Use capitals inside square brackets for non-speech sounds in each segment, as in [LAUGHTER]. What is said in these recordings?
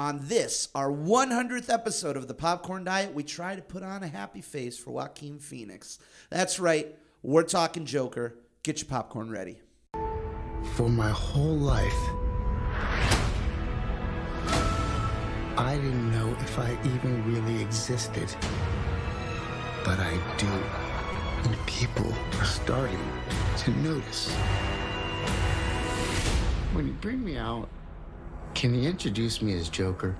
On this, our 100th episode of the Popcorn Diet, we try to put on a happy face for Joaquin Phoenix. That's right, we're talking Joker. Get your popcorn ready. For my whole life, I didn't know if I even really existed. But I do. And people are starting to notice. When you bring me out, can you introduce me as Joker?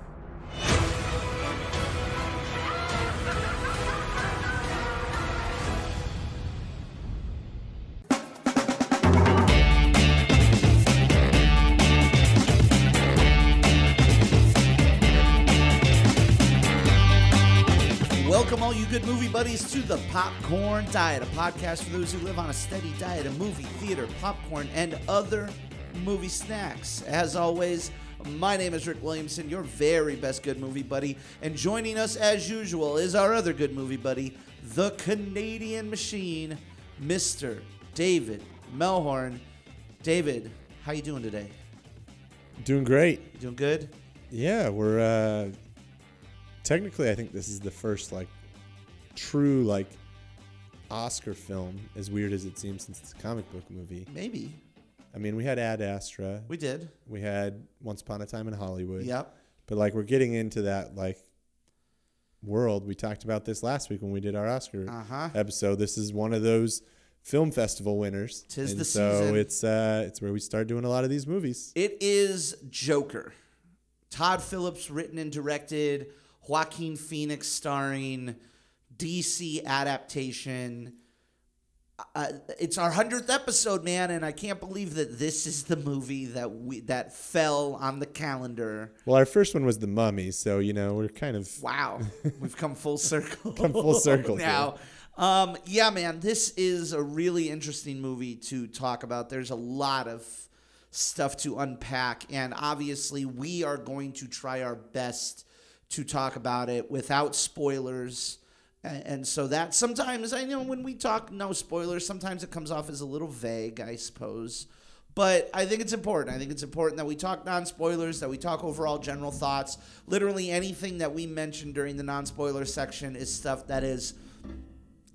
Welcome, all you good movie buddies, to the Popcorn Diet, a podcast for those who live on a steady diet of movie, theater, popcorn, and other movie snacks. As always, my name is Rick Williamson, your very best good movie buddy, and joining us as usual is our other good movie buddy, the Canadian machine, Mr. David Melhorn. David, how you doing today? Doing great. You doing good? Yeah, we're uh technically I think this is the first like true like Oscar film, as weird as it seems since it's a comic book movie. Maybe. I mean, we had Ad Astra. We did. We had Once Upon a Time in Hollywood. Yep. But like we're getting into that like world. We talked about this last week when we did our Oscar Uh-huh. episode. This is one of those film festival winners. Tis and the so season. it's uh it's where we start doing a lot of these movies. It is Joker. Todd Phillips written and directed, Joaquin Phoenix starring, DC adaptation. Uh, it's our hundredth episode, man, and I can't believe that this is the movie that we that fell on the calendar. Well, our first one was The Mummy, so you know, we're kind of Wow, [LAUGHS] we've come full circle. Come full circle now. Um, yeah, man, this is a really interesting movie to talk about. There's a lot of stuff to unpack, and obviously, we are going to try our best to talk about it without spoilers. And, and so that sometimes I know when we talk no spoilers, sometimes it comes off as a little vague, I suppose. But I think it's important. I think it's important that we talk non spoilers, that we talk overall general thoughts. Literally anything that we mention during the non spoiler section is stuff that is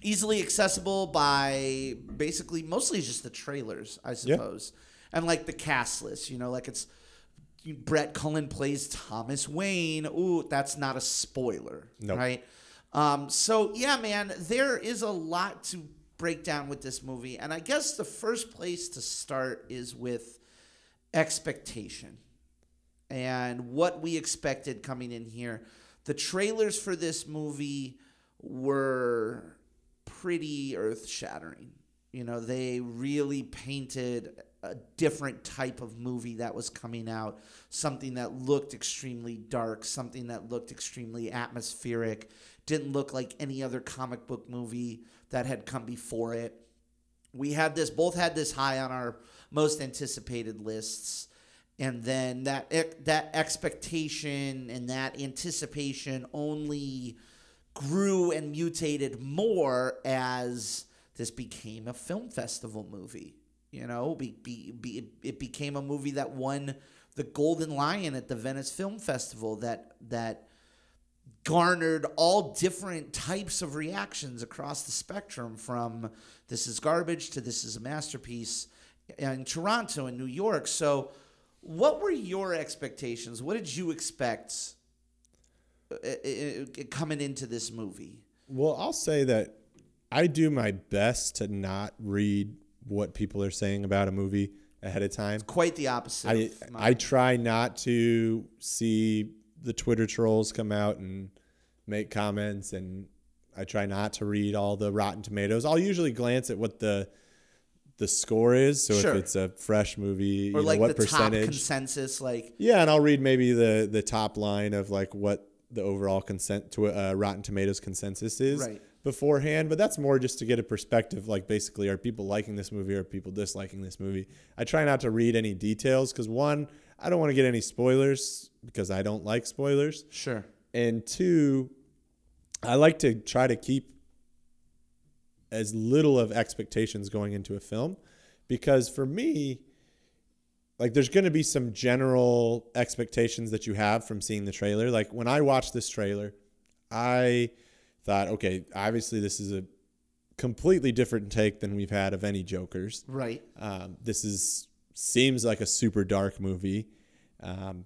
easily accessible by basically mostly just the trailers, I suppose, and like the cast list. You know, like it's Brett Cullen plays Thomas Wayne. Ooh, that's not a spoiler, Nope. right? Um, so yeah, man, there is a lot to break down with this movie, and I guess the first place to start is with expectation and what we expected coming in here. The trailers for this movie were pretty earth shattering. You know, they really painted a different type of movie that was coming out, something that looked extremely dark, something that looked extremely atmospheric, didn't look like any other comic book movie that had come before it. We had this both had this high on our most anticipated lists. And then that that expectation and that anticipation only grew and mutated more as this became a film festival movie you know? Be, be, be, it became a movie that won the golden lion at the venice film festival that that garnered all different types of reactions across the spectrum from this is garbage to this is a masterpiece in Toronto and New York. So, what were your expectations? What did you expect uh, uh, uh, coming into this movie? Well, I'll say that I do my best to not read what people are saying about a movie ahead of time. Quite the opposite. I. I try not to see the Twitter trolls come out and make comments and I try not to read all the Rotten Tomatoes. I'll usually glance at what the the score is. So Sure. if it's a fresh movie, or you like know, what the top percentage. consensus, like Yeah, and I'll read maybe the the top line of like what the overall consent to uh, Rotten Tomatoes consensus is Right. beforehand. But that's more just to get a perspective. Like basically, are people liking this movie or are people disliking this movie? I try not to read any details because one, I don't want to get any spoilers because I don't like spoilers, sure, and two, I like to try to keep as little of expectations going into a film because for me like there's going to be some general expectations that you have from seeing the trailer. Like when I watched this trailer, I thought, okay, obviously this is a completely different take than we've had of any Jokers. Right. Um, this is seems like a super dark movie, um,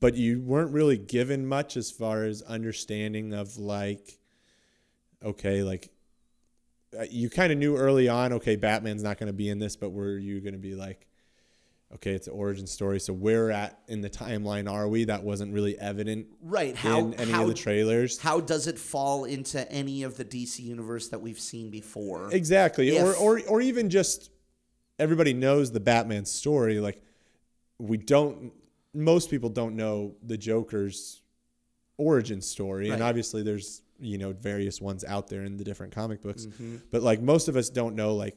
but you weren't really given much as far as understanding of like, okay, like uh, you kind of knew early on, okay, Batman's not going to be in this, but were you going to be like, okay, it's an origin story, so where at in the timeline are we? That wasn't really evident Right. How in any how, of the trailers. how does it fall into any of the DC universe that we've seen before? Exactly. Or, or or even just everybody knows the Batman story. Like we don't most people don't know the Joker's origin story. And obviously there's, you know, various ones out there in the different comic books. Mm-hmm. But like most of us don't know like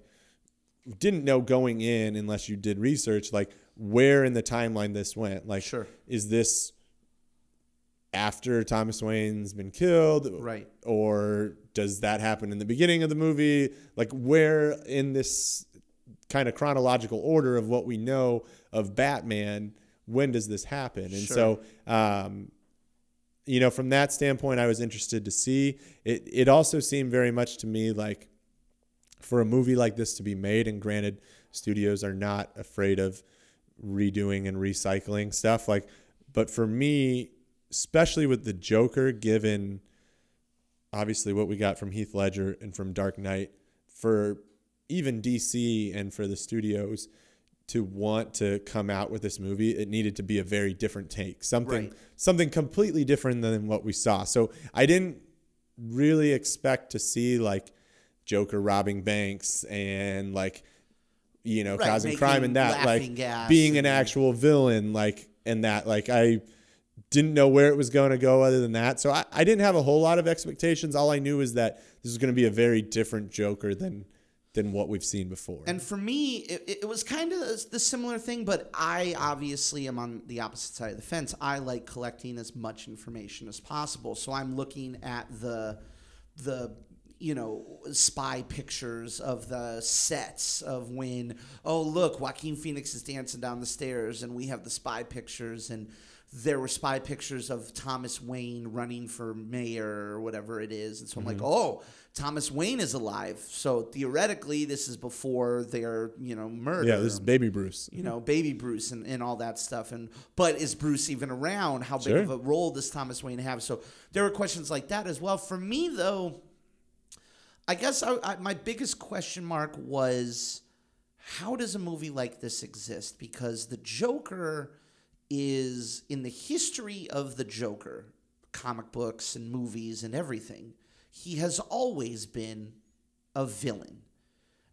didn't know going in unless you did research like where in the timeline this went. Like Sure. is this after Thomas Wayne's been killed? Right. Or does that happen in the beginning of the movie? Like where in this kind of chronological order of what we know of Batman, when does this happen? And so um you know, from that standpoint, I was interested to see. It it also seemed very much to me like for a movie like this to be made, and granted, studios are not afraid of redoing and recycling stuff. Like, but for me, especially with the Joker, given obviously what we got from Heath Ledger and from Dark Knight, for even DC and for the studios to want to come out with this movie, it needed to be a very different take, something Right. something completely different than what we saw. So I didn't really expect to see like Joker robbing banks and like you know Right, causing crime and that like being an actual villain like and that like I didn't know where it was going to go other than that. So I, I didn't have a whole lot of expectations. All I knew is that this was going to be a very different Joker than than what we've seen before. And for me, it, it was kind of the similar thing, but I obviously am on the opposite side of the fence. I like collecting as much information as possible, so I'm looking at the the you know spy pictures of the sets of when oh look Joaquin Phoenix is dancing down the stairs and we have the spy pictures and there were spy pictures of Thomas Wayne running for mayor or whatever it is and so I'm like mm-hmm. oh Thomas Wayne is alive so theoretically this is before their you know murder yeah, this is Baby Bruce. you know, baby Bruce and, and all that stuff. And but is Bruce even around? How big Sure. of a role does Thomas Wayne have? So there were questions like that as well. For me, though, I guess I, I, my biggest question mark was how does a movie like this exist? Because the Joker is in the history of the Joker, comic books and movies and everything. He has always been a villain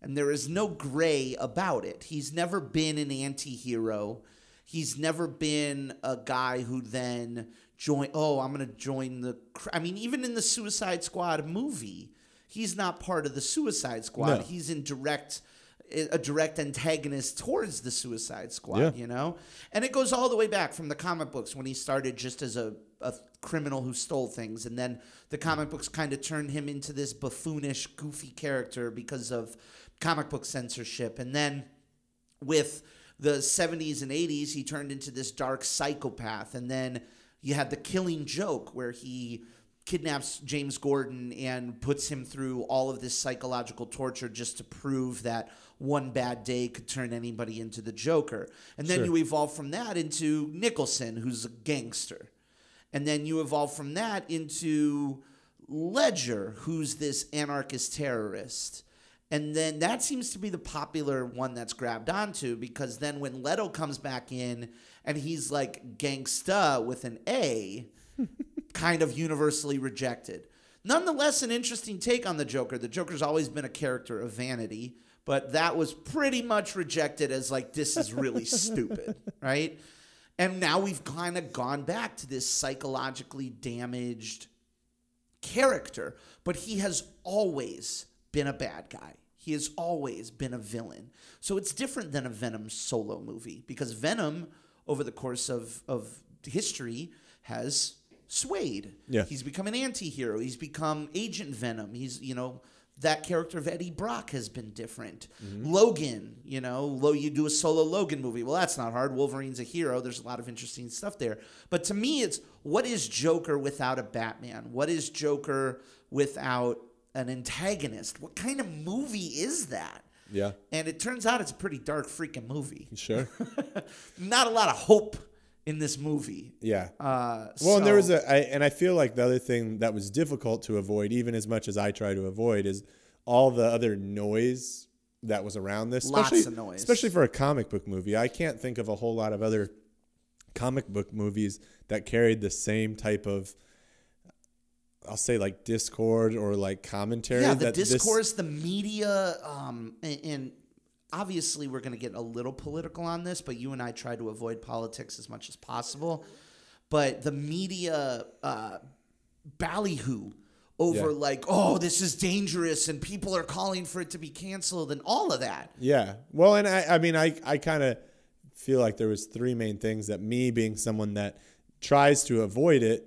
and there is no gray about it. He's never been an anti-hero. He's never been a guy who then join oh, I'm going to join the cr-. I mean even in the Suicide Squad movie, he's not part of the Suicide Squad. No. He's in direct a direct antagonist towards the Suicide Squad, Yeah. you know? And it goes all the way back from the comic books when he started just as a, a criminal who stole things. And then the comic books kind of turned him into this buffoonish, goofy character because of comic book censorship. And then with the 70s and 80s, he turned into this dark psychopath. And then you had the killing joke where he kidnaps James Gordon and puts him through all of this psychological torture just to prove that one bad day could turn anybody into the Joker. And then Sure. you evolve from that into Nicholson, who's a gangster. And then you evolve from that into Ledger, who's this anarchist terrorist. And then that seems to be the popular one that's grabbed onto because then when Leto comes back in and he's like gangsta with an A, [LAUGHS] kind of universally rejected. Nonetheless, an interesting take on the Joker. The Joker's always been a character of vanity, but that was pretty much rejected as like, this is really [LAUGHS] stupid, right? And now we've kind of gone back to this psychologically damaged character, but he has always been a bad guy. He has always been a villain. So it's different than a Venom solo movie because Venom, over the course of, of history, has swayed. Yeah. He's become an anti hero. He's become Agent Venom. He's, you know, that character of Eddie Brock has been different. Mm-hmm. Logan, you know, lo, you do a solo Logan movie. Well, that's not hard. Wolverine's a hero. There's a lot of interesting stuff there. But to me, it's what is Joker without a Batman? What is Joker without an antagonist? What kind of movie is that? Yeah. And it turns out it's a pretty dark freaking movie. Sure. [LAUGHS] Not a lot of hope in this movie. Yeah. Uh, Well, and there was so- a, I, and I feel like the other thing that was difficult to avoid, even as much as I try to avoid, is all the other noise that was around this. Lots especially- of noise. especially for a comic book movie. I can't think of a whole lot of other comic book movies that carried the same type of, I'll say like discord or like commentary. yeah, the that this- discourse, the media, um, and, and obviously we're going to get a little political on this, but you and I try to avoid politics as much as possible. But the media uh, ballyhoo over Yeah. like, oh, this is dangerous, and people are calling for it to be canceled, and all of that. Yeah. Well, and I, I mean, I, I kind of feel like there was three main things that me being someone that tries to avoid it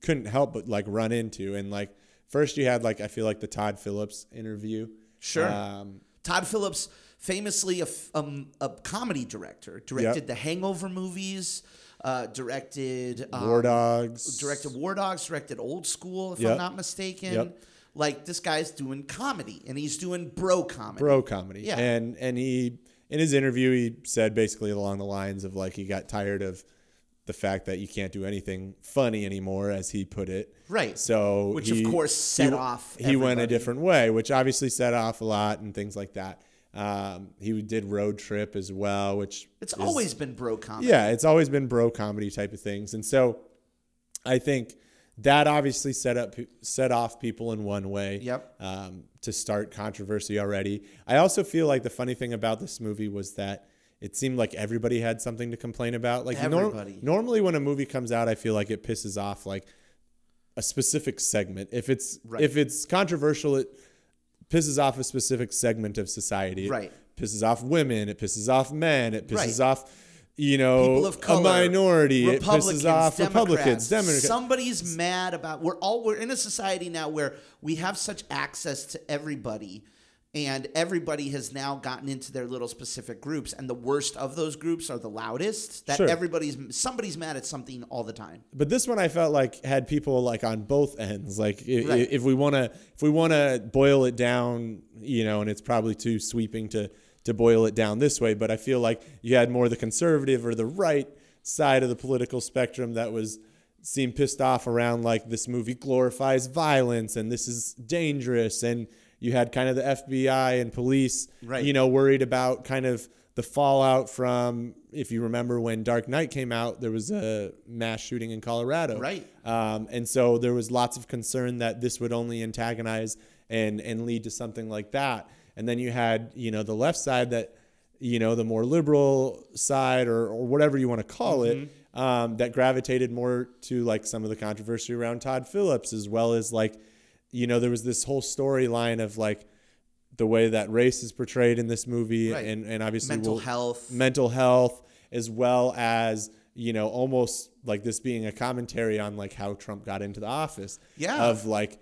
couldn't help but like run into. And like first you had like I feel like the Todd Phillips interview. Sure. Um, Todd Phillips, famously a, um, a comedy director, directed Yep. the Hangover movies, uh, directed um, War Dogs. directed War Dogs, directed Old School, if Yep. I'm not mistaken. Yep. Like this guy's doing comedy, and he's doing bro comedy. bro comedy. Yeah. And and he in his interview he said basically along the lines of like he got tired of the fact that you can't do anything funny anymore, as he put it. Right. So Which, he- of course, set he, off He went a different way, which obviously set off a lot and things like that. Um, he did road trip as well, which It's is- always been bro comedy. yeah, it's always been bro comedy type of things, and so I think that obviously set up set off people in one way. Yep. Um, to start controversy already. I also feel like the funny thing about this movie was that it seemed like everybody had something to complain about. Like nor- Everybody. normally when a movie comes out, I feel like it pisses off like a specific segment. If it's Right. if it's controversial, it pisses off a specific segment of society. Right. It pisses off women. It pisses off men. It pisses Right. off you know of color, a minority. It pisses off Republicans. Democrats. Democrats. Somebody's mad about. We're all we're in a society now where we have such access to everybody, and everybody has now gotten into their little specific groups, and the worst of those groups are the loudest. That Sure. everybody's somebody's mad at something all the time. But this one I felt like had people like on both ends. Like if, Right. if we want to if we want to boil it down, you know, and it's probably too sweeping to to boil it down this way, but I feel like you had more the conservative or the right side of the political spectrum that was seemed pissed off around like this movie glorifies violence and this is dangerous and you had kind of the FBI and police Right. you know worried about kind of the fallout from if you remember when Dark Knight came out there was a mass shooting in Colorado Right. um, and so there was lots of concern that this would only antagonize and and lead to something like that and then you had you know the left side that you know the more liberal side or, or whatever you want to call it um, that gravitated more to like some of the controversy around Todd Phillips as well as like you know there was this whole storyline of like the way that race is portrayed in this movie Right. and and obviously Mental we'll- health. mental health as well as you know almost like this being a commentary on like how Trump got into the office Yeah. of like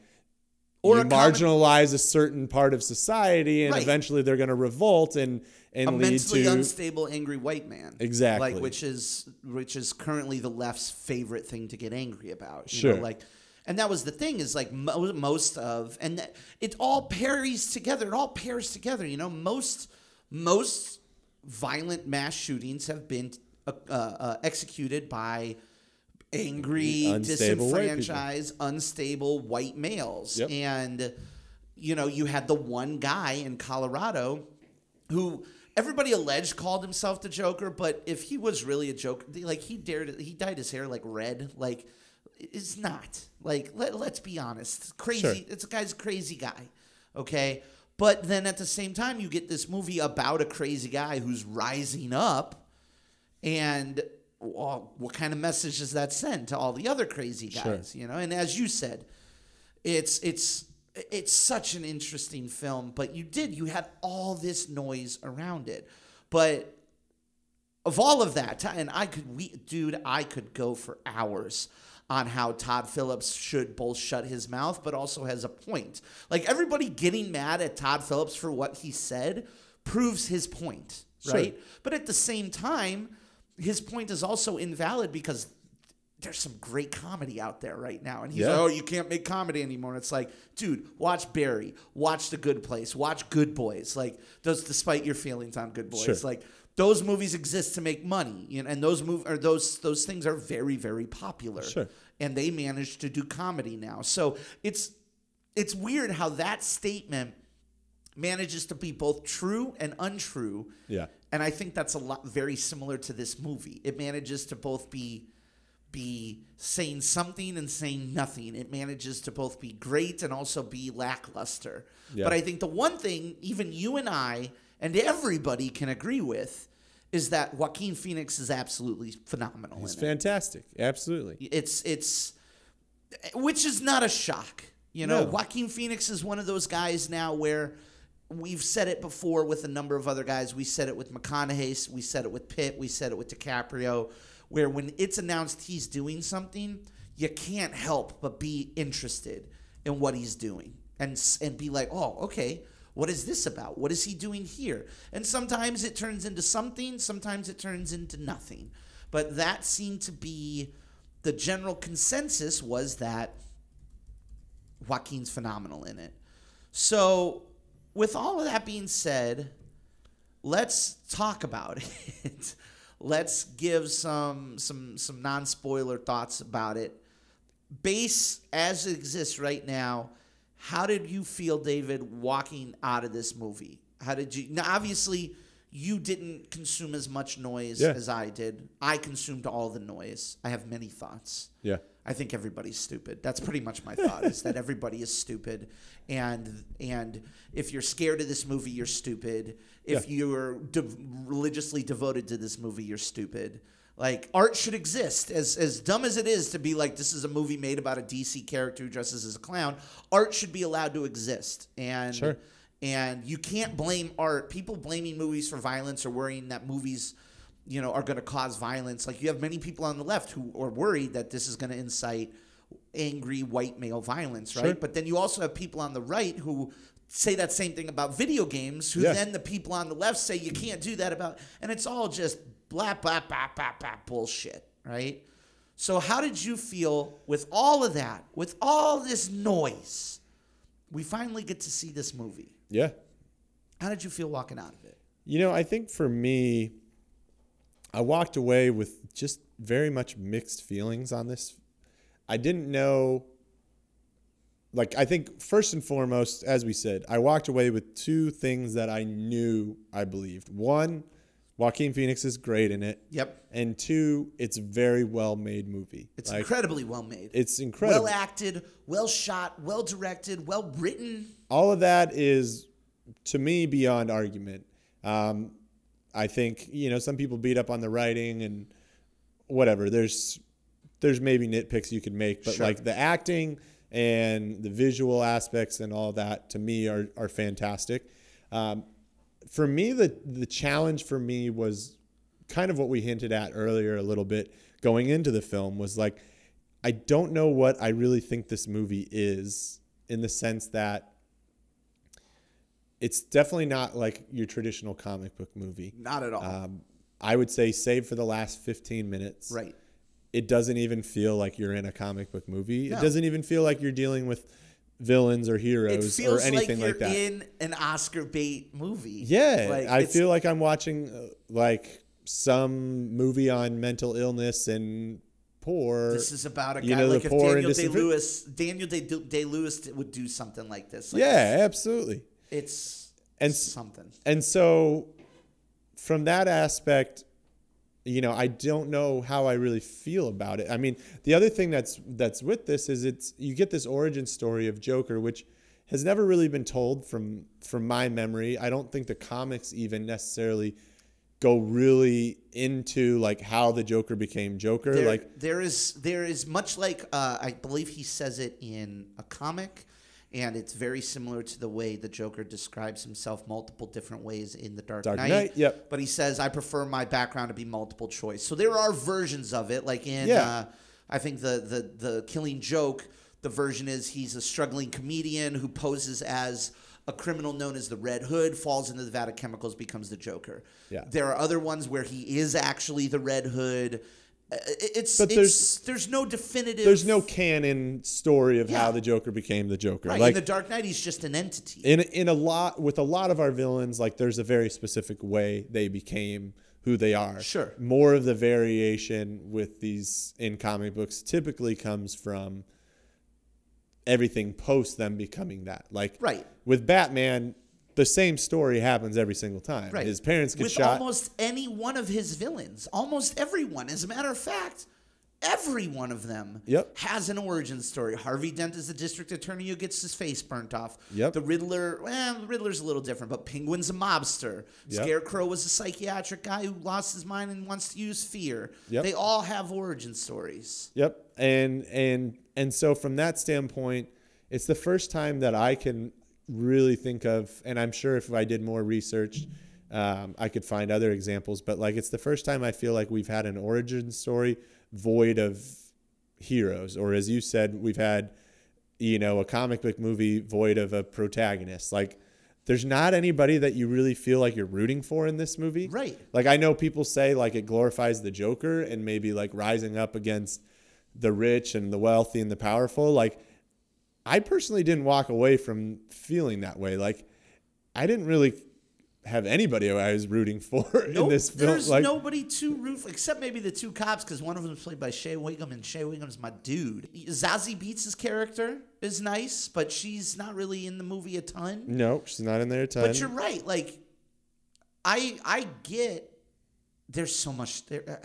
Or you a marginalize a certain part of society and Right. eventually they're going to revolt and and a lead mentally to unstable, angry white man. Exactly. Like which is which is currently the left's favorite thing to get angry about. You Sure. Know, like, and that was the thing is like mo- most of and that, it all pairs together. It all pairs together. You know, most most violent mass shootings have been uh, uh, uh, executed by angry, Unstable white disenfranchised, unstable white males. Yep. And you know, you had the one guy in Colorado who everybody alleged called himself the Joker, but if he was really a Joker, like he dared, he dyed his hair like red, like it's not. Like let, let's be honest, crazy. Sure. It's a guy's crazy guy, okay. But then at the same time, you get this movie about a crazy guy who's rising up, and well, what kind of message does that send to all the other crazy guys? You know, and as you said, it's it's it's such an interesting film but you did you had all this noise around it but of all of that, and I could, we, dude, I could go for hours on how Todd Phillips should both shut his mouth, but also has a point. Like everybody getting mad at Todd Phillips for what he said proves his point, Sure. right? But at the same time, his point is also invalid because there's some great comedy out there right now. And he's Yeah. like, oh, you can't make comedy anymore. And it's like, dude, watch Barry, watch The Good Place, watch Good Boys. Like, those, despite your feelings on Good Boys, Sure. like those movies exist to make money. You know, and those move or those those things are very, very popular. Sure. And they manage to do comedy now. So it's it's weird how that statement manages to be both true and untrue. Yeah. And I think that's a lot very similar to this movie. It manages to both be be saying something and saying nothing. It manages to both be great and also be lackluster. Yeah. But I think the one thing even you and I and everybody can agree with is that Joaquin Phoenix is absolutely phenomenal. It's in it. fantastic. Absolutely. It's it's which is not a shock. You know, No. Joaquin Phoenix is one of those guys now where we've said it before with a number of other guys. We said it with McConaughey, we said it with Pitt, we said it with DiCaprio, where when it's announced he's doing something, you can't help but be interested in what he's doing and and be like, "Oh, okay, what is this about? What is he doing here?" And sometimes it turns into something, sometimes it turns into nothing. But that seemed to be the general consensus was that Joaquin's phenomenal in it. So, with all of that being said, let's talk about [LAUGHS] it. Let's give some some some non-spoiler thoughts about it. Base as it exists right now, how did you feel David walking out of this movie? How did you Now obviously you didn't consume as much noise Yeah. as I did. I consumed all the noise. I have many thoughts. Yeah. I think everybody's stupid. That's pretty much my thought is that everybody is stupid, and and if you're scared of this movie, you're stupid. If Yeah. you're de- religiously devoted to this movie, you're stupid. Like art should exist. As as dumb as it is to be like this is a movie made about a DC character who dresses as a clown, art should be allowed to exist. And Sure. and you can't blame art. People blaming movies for violence or worrying that movies, you know, are going to cause violence. Like you have many people on the left who are worried that this is going to incite angry white male violence, right? Sure. But then you also have people on the right who say that same thing about video games, who Yeah. then the people on the left say you can't do that about, and it's all just blah blah blah blah blah bullshit, right? So how did you feel with all of that, with all this noise? We finally get to see this movie. Yeah. How did you feel walking out of it? You know, I think for me, I walked away with just very much mixed feelings on this. I didn't know, like, I think first and foremost, as we said, I walked away with two things that I knew I believed. One, Joaquin Phoenix is great in it. Yep. And two, it's a very well made movie. It's Like, incredibly well made. It's incredible. Well acted, well shot, well directed, well written. all of that is to me beyond argument. Um, I think you know some people beat up on the writing and whatever. There's there's maybe nitpicks you could make, but Sure. like the acting and the visual aspects and all that to me are are fantastic. Um, for me, the the challenge for me was kind of what we hinted at earlier a little bit going into the film was like I don't know what I really think this movie is in the sense that it's definitely not like your traditional comic book movie. Not at all. Um, I would say, save for the last 15 minutes, right. it doesn't even feel like you're in a comic book movie. No. It doesn't even feel like you're dealing with villains or heroes or anything like like that. in an Oscar bait movie. Yeah, Like, I feel like I'm watching uh, like some movie on mental illness and poor. This is about a guy you know, like if Daniel Day Lewis, Daniel Day Lewis would do something like this. Like yeah, absolutely. It's And something. And so, from that aspect, you know, I don't know how I really feel about it. I mean, the other thing that's that's with this is it's you get this origin story of Joker, which has never really been told from from my memory. I don't think the comics even necessarily go really into like how the Joker became Joker. There, like, there is there is much like uh, I believe he says it in a comic, And it's very similar to the way the Joker describes himself multiple different ways in The Dark, Dark Knight. Knight, yep. But he says, I prefer my background to be multiple choice. So there are versions of it. Like in, Yeah. uh, I think the, the, the Killing Joke, the version is he's a struggling comedian who poses as a criminal known as the Red Hood, falls into the vat of chemicals, becomes the Joker. Yeah. There are other ones where he is actually the Red Hood. Uh, it- It's, But it's there's- there's no definitive. There's no canon story of Yeah. how the Joker became the Joker. right Like in the Dark Knight. He's just an entity. in in a lot with a lot of our villains, like there's a very specific way they became who they are. Sure. More of the variation with these in comic books typically comes from everything post them becoming that. Like Right. with Batman, the same story happens every single time. Right. His parents get with shot. almost any one of his villains. Almost everyone. As a matter of fact, every one of them Yep. has an origin story. Harvey Dent is the district attorney who gets his face burnt off. Yep. The Riddler, well, the Riddler's a little different, but Penguin's a mobster. Yep. Scarecrow was a psychiatric guy who lost his mind and wants to use fear. Yep. They all have origin stories. Yep. And and and so from that standpoint, it's the first time that I can really think of, and I'm sure if I did more research, um, I could find other examples. But like, it's the first time I feel like we've had an origin story void of heroes, or as you said, we've had, you know, a comic book movie void of a protagonist. Like, there's not anybody that you really feel like you're rooting for in this movie. Right. Like I know people say like it glorifies the Joker and maybe like rising up against the rich and the wealthy and the powerful. Like I personally didn't walk away from feeling that way. Like I didn't really have anybody who I was rooting [LAUGHS] for in this film. there's Like nobody to root for, except maybe the two cops, because one of them is played by Shea Whigham, and Shea Whigham's my dude. Zazie Beetz' character is nice, but she's not really in the movie a ton. no, she's not in there a ton. But you're right. Like, I I get there's so much there.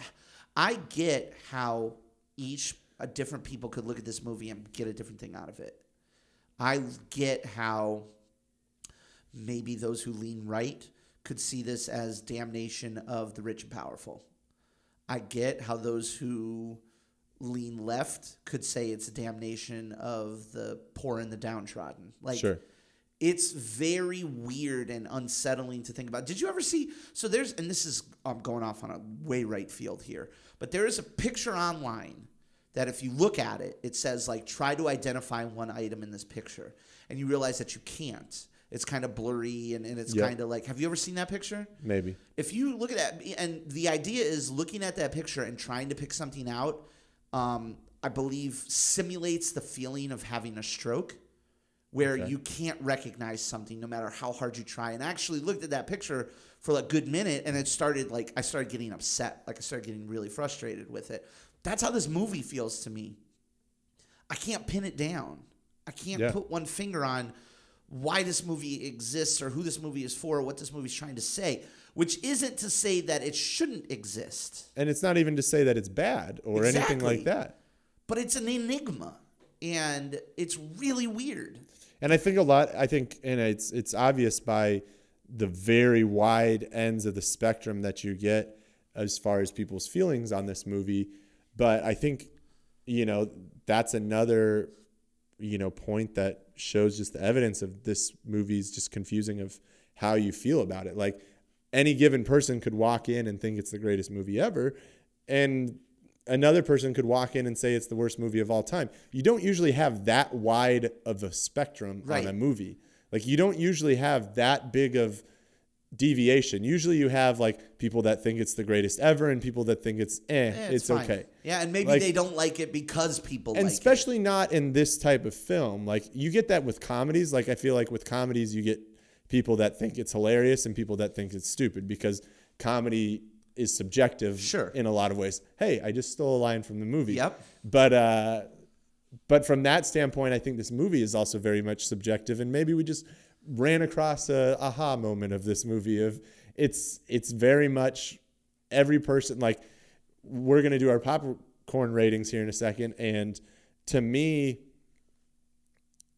I get how each uh, different people could look at this movie and get a different thing out of it. I get how maybe those who lean right could see this as damnation of the rich and powerful. I get how those who lean left could say it's a damnation of the poor and the downtrodden. Like Sure. it's very weird and unsettling to think about. Did you ever see? So there's, and this is I'm going off on a way right field here, but there is a picture online that if you look at it, it says like try to identify one item in this picture, and you realize that you can't. It's kind of blurry and, and it's Yep. kind of like. Have you ever seen that picture? Maybe. if you look at that, and the idea is looking at that picture and trying to pick something out, um, I believe simulates the feeling of having a stroke, where Okay. you can't recognize something no matter how hard you try. And I actually looked at that picture for a good minute, and it started like I started getting upset, like I started getting really frustrated with it. That's how this movie feels to me. I can't pin it down. I can't Yeah. put one finger on why this movie exists or who this movie is for or what this movie's trying to say, which isn't to say that it shouldn't exist, And it's not even to say that it's bad or anything like that. but it's an enigma and it's really weird. And I think a lot. I think, and it's it's obvious by the very wide ends of the spectrum that you get as far as people's feelings on this movie. But I think, you know, that's another, you know, point that shows just the evidence of this movie is just confusing of how you feel about it. Like any given person could walk in and think it's the greatest movie ever, and another person could walk in and say it's the worst movie of all time. You don't usually have that wide of a spectrum Right. on a movie. Like you don't usually have that big of deviation. Usually you have like people that think it's the greatest ever and people that think it's eh, Eh, it's, fine. okay. Yeah, and maybe Like- they don't like it because people And like especially not in this type of film. Like you get that with comedies. Like I feel like with comedies you get people that think it's hilarious and people that think it's stupid because comedy is subjective Sure. in a lot of ways. Hey, I just stole a line from the movie. Yep. But uh but from that standpoint, I think this movie is also very much subjective, and maybe we just ran across a aha moment of this movie. Of it's it's very much every person. Like we're gonna do our popcorn ratings here in a second, and to me,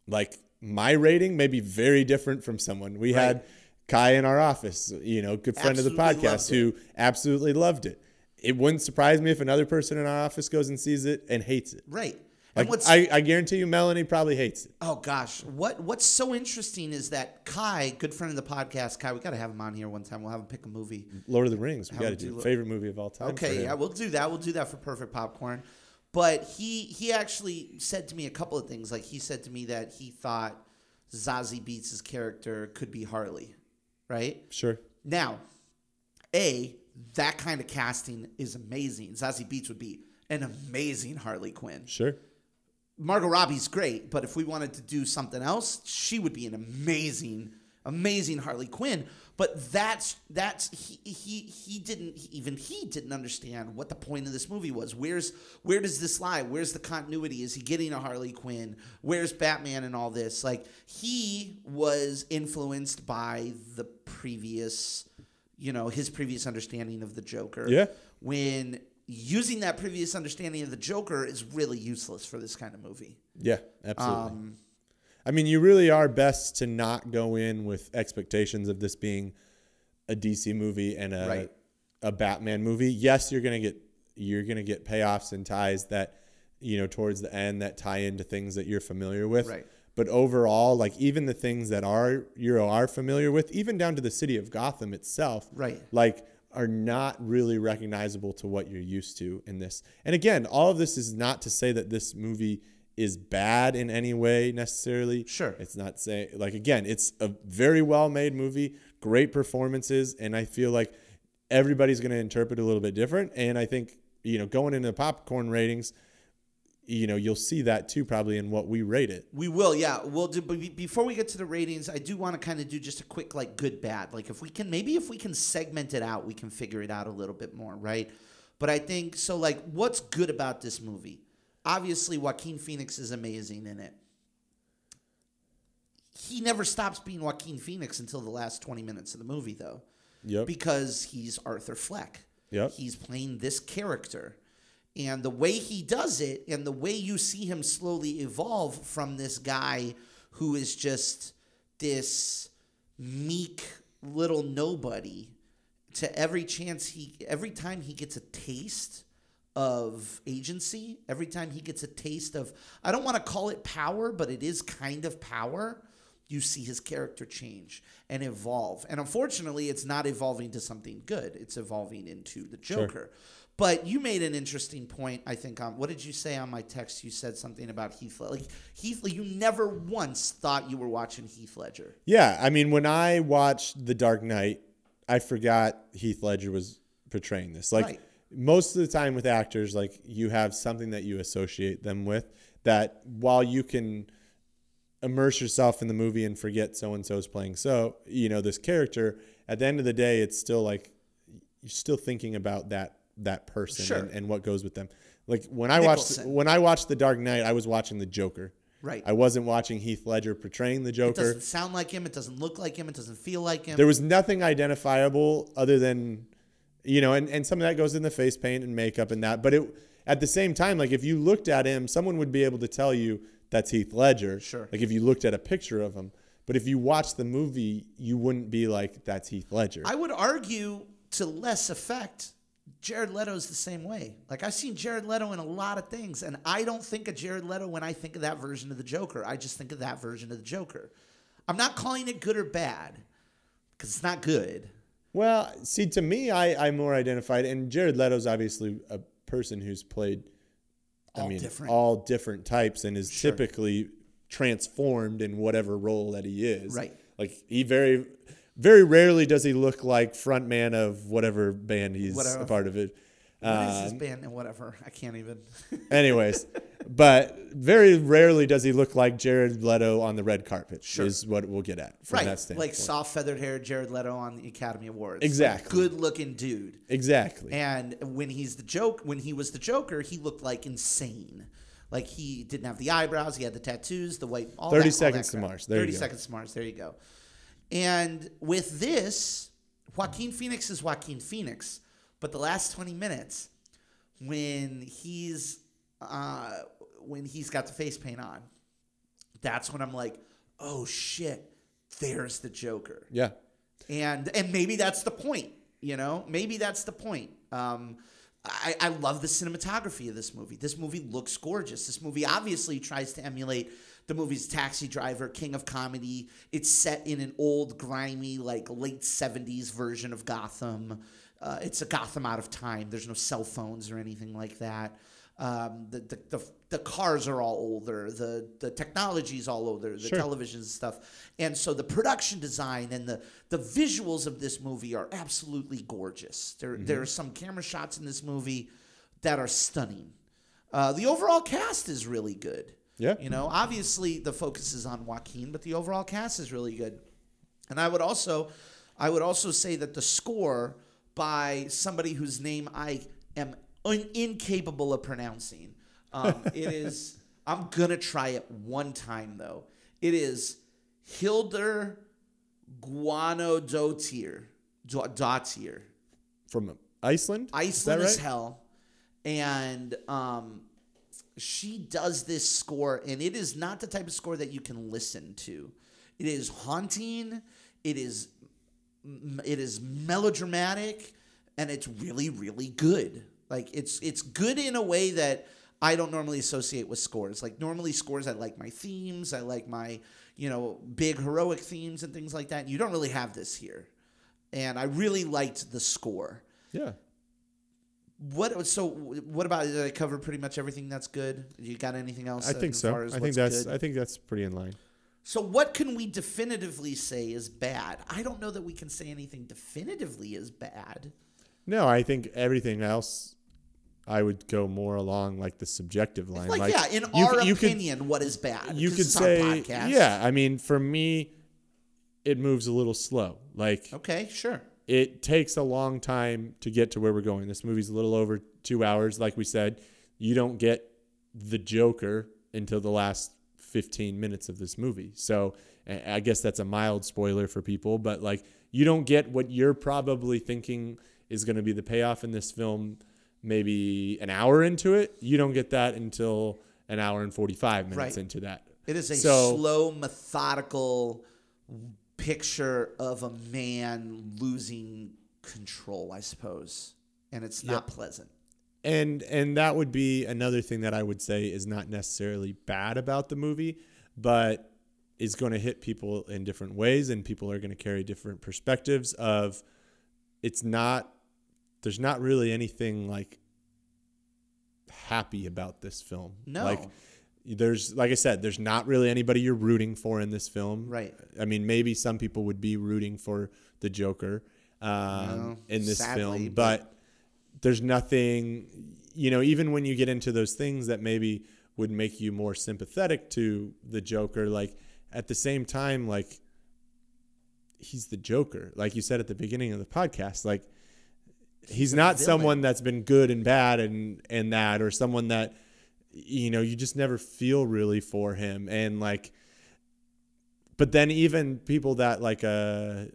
like my rating may be very different from someone. We had Kai in our office, you know, good friend of the podcast, who absolutely loved it. It wouldn't surprise me if another person in our office goes and sees it and hates it. Right. Like I, I guarantee you, Melanie probably hates it. oh gosh, what what's so interesting is that Kai, good friend of the podcast, Kai, we got to have him on here one time. We'll have him pick a movie. Lord of the Rings. We got to do look- favorite movie of all time. Okay, yeah, we'll do that. We'll do that for perfect popcorn. But he he actually said to me a couple of things. Like he said to me that he thought Zazie Beetz' character could be Harley, right? Sure. Now, A, that kind of casting is amazing. Zazie Beetz would be an amazing Harley Quinn. Sure. Margot Robbie's great, but if we wanted to do something else, she would be an amazing, amazing Harley Quinn. But that's that's he he he didn't even he didn't understand what the point of this movie was. Where's where does this lie? Where's the continuity? Is he getting a Harley Quinn? Where's Batman and all this? Like he was influenced by the previous, you know, his previous understanding of the Joker. Yeah. When using that previous understanding of the Joker is really useless for this kind of movie. Yeah, absolutely. Um, I mean, you really are best to not go in with expectations of this being a DC movie and a Right. a Batman movie. Yes, you're gonna get you're gonna get payoffs and ties that you know towards the end that tie into things that you're familiar with. Right. But overall, like even the things that are you are familiar with, even down to the city of Gotham itself, Right. like are not really recognizable to what you're used to in this. And again, all of this is not to say that this movie is bad in any way necessarily. Sure. It's not saying like again, it's a very well made movie, great performances, and I feel like everybody's going to interpret it a little bit different. And I think you know going into the popcorn ratings, you know you'll see that too probably in what we rate it. We will, yeah. We'll do. But before we get to the ratings, I do want to kind of do just a quick, like, good bad. Like, if we can, maybe if we can segment it out, we can figure it out a little bit more, right? But I think so. Like, what's good about this movie? Obviously, Joaquin Phoenix is amazing in it. He never stops being Joaquin Phoenix until the last twenty minutes of the movie, though, Yep. because he's Arthur Fleck. Yep. He's playing this character. And the way he does it, and the way you see him slowly evolve from this guy who is just this meek little nobody to every chance he, every time he gets a taste of agency, every time he gets a taste of, I don't want to call it power, but it is kind of power. You see his character change and evolve. And unfortunately, it's not evolving to something good. It's evolving into the Joker. But you made an interesting point, I think. On what did you say on my text? You said something about Heath Ledger. Like Heath, you never once thought you were watching Heath Ledger. Yeah, I mean, when I watched The Dark Knight, I forgot Heath Ledger was portraying this. Like Right. most of the time with actors, like you have something that you associate them with. That while you can immerse yourself in the movie and forget so and so is playing so, you know, this character. At the end of the day, it's still like you're still thinking about that that person Sure. and, and what goes with them. Like when I watched when I watched The Dark Knight, I was watching the Joker. Right. I wasn't watching Heath Ledger portraying the Joker. It doesn't sound like him. It doesn't look like him. It doesn't feel like him. There was nothing identifiable other than, you know, and, and some of that goes in the face paint and makeup and that. But it at the same time, like if you looked at him, someone would be able to tell you that's Heath Ledger. Sure. Like if you looked at a picture of him. But if you watched the movie, you wouldn't be like, that's Heath Ledger. I would argue to less effect. Jared Leto's the same way. Like I've seen Jared Leto in a lot of things, and I don't think of Jared Leto when I think of that version of the Joker. I just think of that version of the Joker. I'm not calling it good or bad because it's not good. Well, see, to me, I, I more identified, and Jared Leto's obviously a person who's played, I All mean, different. all different types, and is Sure. typically transformed in whatever role that he is. Right. Like he very, very rarely does he look like front man of whatever band he's Whatever. a part of it. What is his Um, band and whatever? I can't even. [LAUGHS] anyways, but very rarely does he look like Jared Leto on the red carpet. Sure. Is what we'll get at from that right, standpoint. like soft feathered hair Jared Leto on the Academy Awards. Exactly. good looking dude. exactly. And when he's the joke, when he was the Joker, he looked like insane. Like he didn't have the eyebrows, he had the tattoos, the white. All 30 that- all Seconds that to. Mars. There you Thirty seconds to Mars. There you go. And with this, Joaquin Phoenix is Joaquin Phoenix, but the last twenty minutes, when he's uh, when he's got the face paint on, that's when I'm like, oh shit, there's the Joker yeah. and and maybe that's the point you know maybe that's the point um I, I love the cinematography of this movie. This movie looks gorgeous. This movie obviously tries to emulate the movie's Taxi Driver, King of Comedy. It's set in an old, grimy, like late 70s version of Gotham. Uh, it's a Gotham out of time. There's no cell phones or anything like that. Um, the, the, the, the cars are all older. The, the technology is all older. The Sure. televisions and stuff. And so the production design and the, the visuals of this movie are absolutely gorgeous. There, there are some camera shots in this movie that are stunning. Uh, the overall cast is really good. Yeah. You know, obviously the focus is on Joaquin, but the overall cast is really good. And I would also, I would also say that the score by somebody whose name I am un- incapable of pronouncing. Um, [LAUGHS] it is. I'm gonna try it one time though. It is Hildur Guano Dotir. Dotir. From Iceland? Is that Iceland as hell. And um, she does this score, and it is not the type of score that you can listen to. It is haunting. It is it is melodramatic, and it's really really good. Like it's it's good in a way that I don't normally associate with scores. Like normally scores, I like my themes, I like my you know big heroic themes and things like that. You don't really have this here, and I really liked the score. Yeah. What so? What about? Did I cover pretty much everything that's good? You got anything else? I think as so. I think that's good? I think that's pretty in line. So what can we definitively say is bad? I don't know that we can say anything definitively is bad. No, I think everything else I would go more along like the subjective line. Like, yeah, in you our you could- opinion, what is bad? You could say yeah i mean for me it moves a little slow like Okay, sure. It takes a long time to get to where we're going. This movie's a little over two hours like we said. You don't get the joker until the last 15 minutes of this movie. So I guess that's a mild spoiler for people but like you don't get what you're probably thinking is going to be the payoff in this film maybe an hour into it. You don't get that until an hour and 45 minutes Right. into that. It is a So- slow, methodical picture of a man losing control, I suppose, and it's not pleasant. and and that would be another thing that I would say is not necessarily bad about the movie, but is going to hit people in different ways, and people are going to carry different perspectives. Of it's not there's not really anything like happy about this film. No. like there's like I said, there's not really anybody you're rooting for in this film. Right. I mean, maybe some people would be rooting for the Joker um, No, in this sadly, film, but- but there's nothing, you know, even when you get into those things that maybe would make you more sympathetic to the Joker, like at the same time, like he's the Joker. Like you said at the beginning of the podcast, like he's, a not someone that's been good and bad and and that or someone that you know you just never feel really for him and like but then even people that like uh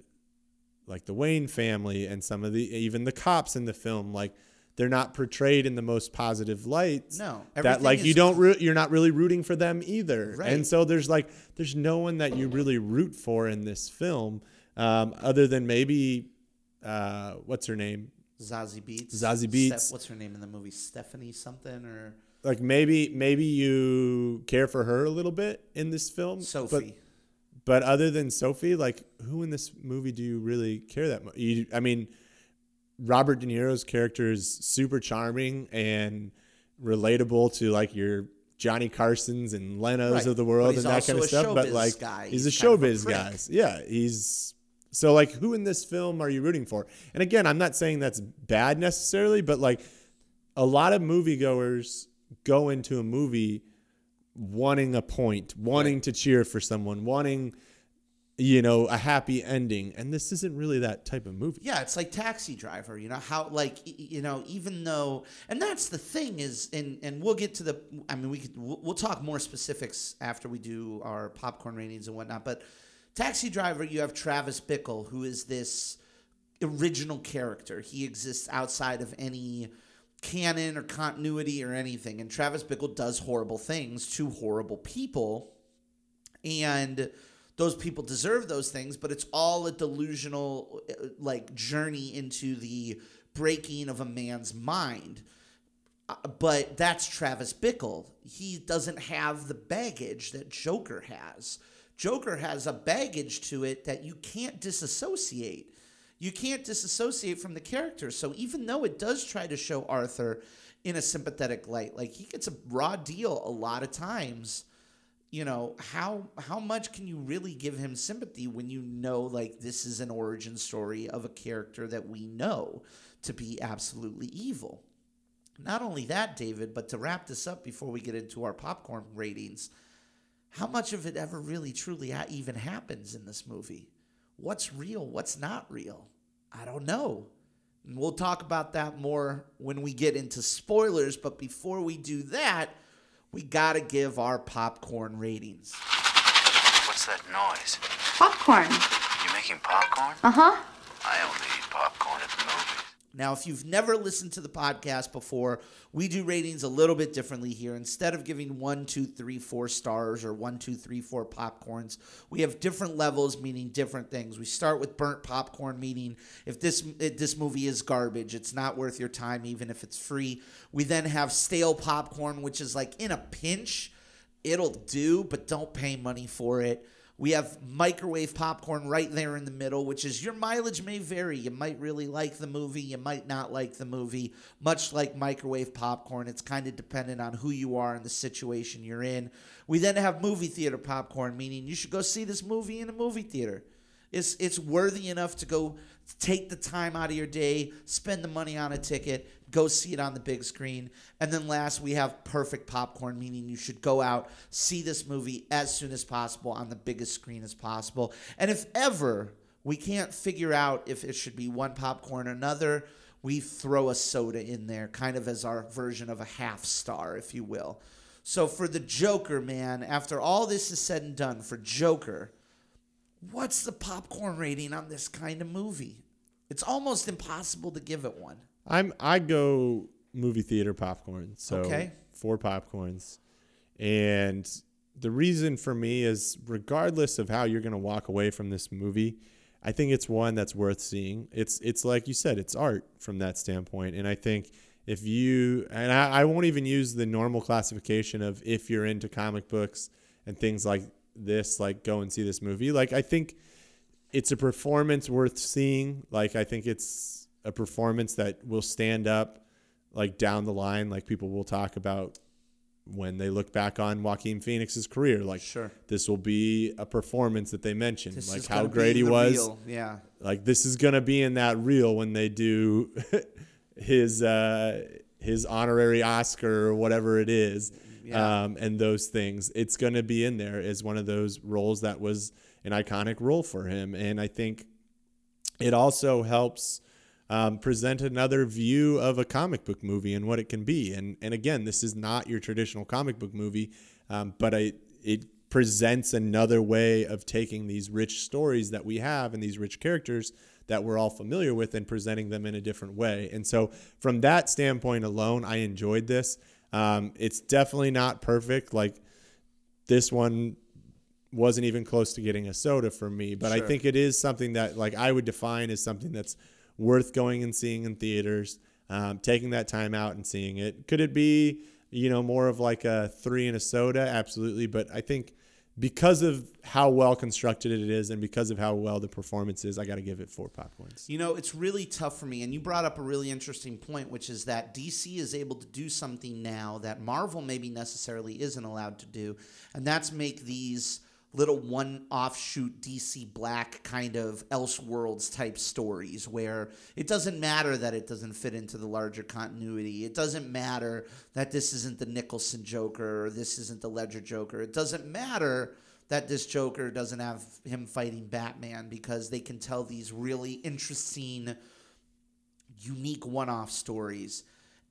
like the Wayne family and some of the even the cops in the film like they're not portrayed in the most positive lights No, that like you don't root you're not really rooting for them either Right. and so there's like there's no one that you really root for in this film um, other than maybe uh, what's her name Zazie Beetz. Zazie Beats. Beetz. what's her name in the movie? Stephanie something or like maybe maybe you care for her a little bit in this film but Sophie? But other than Sophie, like who in this movie do you really care that much? You, I mean, Robert De Niro's character is super charming and relatable to like your Johnny Carsons and Lenos Right. of the world and that kind of stuff. But like, guy. he's, He's a kind of a showbiz guy. Yeah, he's so like who in this film are you rooting for? And again, I'm not saying that's bad necessarily, but like a lot of moviegoers go into a movie wanting a point, wanting to cheer for someone, wanting you know a happy ending, and this isn't really that type of movie. Yeah, it's like Taxi Driver. You know how like you know even though and that's the thing is and and we'll get to the I mean we could we'll, we'll talk more specifics after we do our popcorn ratings and whatnot. But Taxi Driver, you have Travis Bickle who is this original character. He exists outside of any canon or continuity or anything. And Travis Bickle does horrible things to horrible people and those people deserve those things but it's all a delusional uh, like journey into the breaking of a man's mind. Uh, but that's Travis Bickle. He doesn't have the baggage that Joker has. Joker has a baggage to it that you can't disassociate. You can't disassociate from the character. So even though it does try to show Arthur in a sympathetic light, like he gets a raw deal a lot of times, you know, how how much can you really give him sympathy when you know like this is an origin story of a character that we know to be absolutely evil? Not only that, David, but to wrap this up before we get into our popcorn ratings, how much of it ever really truly even happens in this movie? What's real? What's not real? I don't know. And we'll talk about that more when we get into spoilers, but before we do that, we got to give our popcorn ratings. What's that noise? Popcorn. You making popcorn? Uh huh. I only eat popcorn at the movies. Now, if you've never listened to the podcast before, we do ratings a little bit differently here. Instead of giving one, two, three, four stars or one, two, three, four popcorns, we have different levels, meaning different things. We start with burnt popcorn, meaning if this if this movie is garbage, it's not worth your time, even if it's free. We then have stale popcorn, which is like in a pinch, it'll do, but don't pay money for it. We have microwave popcorn right there in the middle, which is your mileage may vary. You might really like the movie, you might not like the movie. Much like microwave popcorn, it's kind of dependent on who you are and the situation you're in. We then have movie theater popcorn, meaning you should go see this movie in a movie theater. It's it's worthy enough to go take the time out of your day, spend the money on a ticket, go see it on the big screen. And then last, we have perfect popcorn, meaning you should go out, see this movie as soon as possible on the biggest screen as possible. And if ever we can't figure out if it should be one popcorn or another, we throw a soda in there, kind of as our version of a half star, if you will. So for the Joker, man, after all this is said and done, for Joker, what's the popcorn rating on this kind of movie? It's almost impossible to give it one. I'm I go movie theater popcorn. So Okay. four popcorns. And the reason for me is regardless of how you're gonna walk away from this movie, I think it's one that's worth seeing. It's it's like you said, it's art from that standpoint. And I think if you and I, I won't even use the normal classification of if you're into comic books and things like this, like go and see this movie. Like I think it's a performance worth seeing. Like I think it's a performance that will stand up like down the line. Like people will talk about when they look back on Joaquin Phoenix's career. Like Sure. this will be a performance that they mention. This like how great he was. real- Yeah. Like this is gonna be in that reel when they do [LAUGHS] his uh his honorary Oscar or whatever it is. Yeah. Um, and those things. It's gonna be in there as one of those roles that was an iconic role for him. And I think it also helps um, present another view of a comic book movie and what it can be. And and again, this is not your traditional comic book movie, um, but I it presents another way of taking these rich stories that we have and these rich characters that we're all familiar with and presenting them in a different way. And so, from that standpoint alone, I enjoyed this. Um, it's definitely not perfect. Like this one wasn't even close to getting a soda for me, but I think it is something that like I would define as something that's worth going and seeing in theaters, um, taking that time out and seeing it. Could it be, you know, more of like a three and a soda? Absolutely, but I think because of how well constructed it is and because of how well the performance is, I got to give it four popcorns. You know, it's really tough for me. And you brought up a really interesting point, which is that DC is able to do something now that Marvel maybe necessarily isn't allowed to do. And that's make these little one offshoot DC Black kind of Elseworlds type stories where it doesn't matter that it doesn't fit into the larger continuity. It doesn't matter that this isn't the Nicholson Joker or this isn't the Ledger Joker. It doesn't matter that this Joker doesn't have him fighting Batman because they can tell these really interesting, unique one off stories.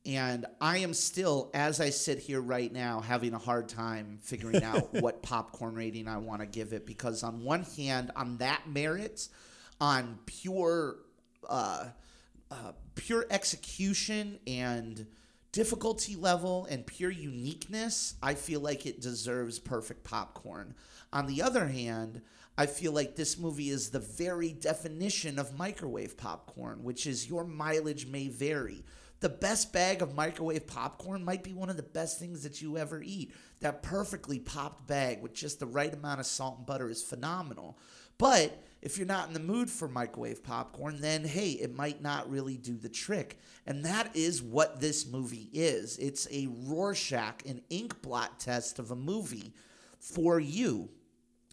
And I am still, as I sit here right now, having a hard time figuring out [LAUGHS] what popcorn rating I want to give it because, on one hand, on that merit, on pure, uh, uh, pure execution and difficulty level and pure uniqueness, I feel like it deserves perfect popcorn. On the other hand, I feel like this movie is the very definition of microwave popcorn, which is your mileage may vary. The best bag of microwave popcorn might be one of the best things that you ever eat. That perfectly popped bag with just the right amount of salt and butter is phenomenal. But if you're not in the mood for microwave popcorn, then hey, it might not really do the trick. And that is what this movie is. It's a Rorschach, an ink blot test of a movie for you,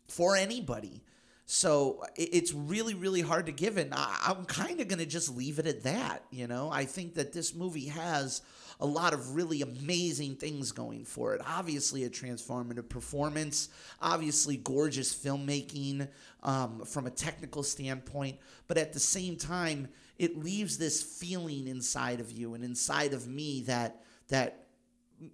for anybody. So it's really, really hard to give, and I- I'm kind of going to just leave it at that. You know, I think that this movie has a lot of really amazing things going for it. Obviously, a transformative performance, obviously, gorgeous filmmaking um, from a technical standpoint, but at the same time, it leaves this feeling inside of you and inside of me that that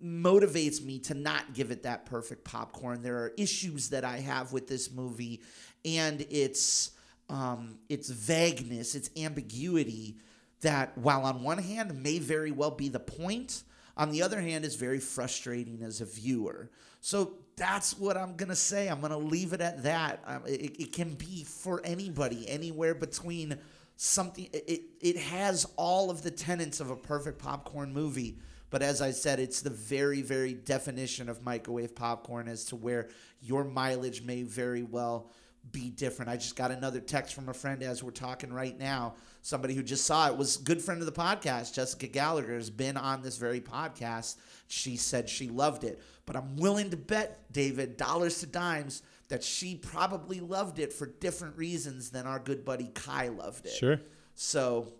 motivates me to not give it that perfect popcorn. There are issues that I have with this movie and its um, its vagueness, its ambiguity that while on one hand may very well be the point, on the other hand is very frustrating as a viewer. So that's what I'm gonna say. I'm gonna leave it at that. Um, it, it can be for anybody, anywhere between something. It it has all of the tenets of a perfect popcorn movie. But as I said, it's the very, very definition of microwave popcorn as to where your mileage may very well be different. I just got another text from a friend as we're talking right now. Somebody who just saw it was a good friend of the podcast. Jessica Gallagher has been on this very podcast. She said she loved it. But I'm willing to bet, David, dollars to dimes, that she probably loved it for different reasons than our good buddy Kai loved it. Sure. So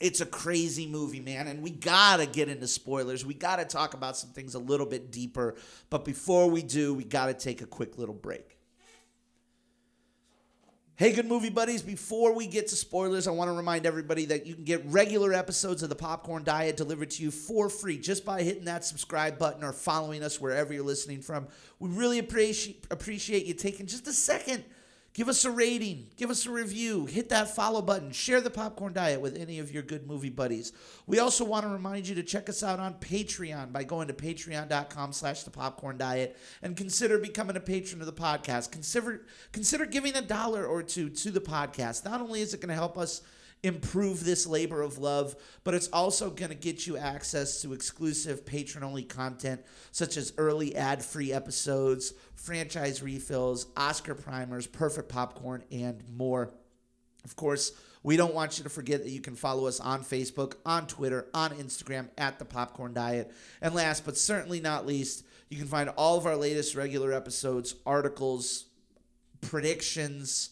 it's a crazy movie, man, and we gotta get into spoilers. We gotta talk about some things a little bit deeper. But before we do, we gotta take a quick little break. Hey, good movie buddies. Before we get to spoilers, I want to remind everybody that you can get regular episodes of the Popcorn Diet delivered to you for free just by hitting that subscribe button or following us wherever you're listening from. We really appreciate appreciate you taking just a second. Give us a rating, give us a review, hit that follow button, share the Popcorn Diet with any of your good movie buddies. We also want to remind you to check us out on Patreon by going to patreon.com slash the popcorn diet and consider becoming a patron of the podcast. Consider consider giving a dollar or two to the podcast. Not only is it going to help us improve this labor of love, but it's also going to get you access to exclusive patron only content such as early ad free episodes, franchise refills, Oscar primers, perfect popcorn, and more. Of course, we don't want you to forget that you can follow us on Facebook, on Twitter, on Instagram at The Popcorn Diet. And last but certainly not least, you can find all of our latest regular episodes, articles, predictions,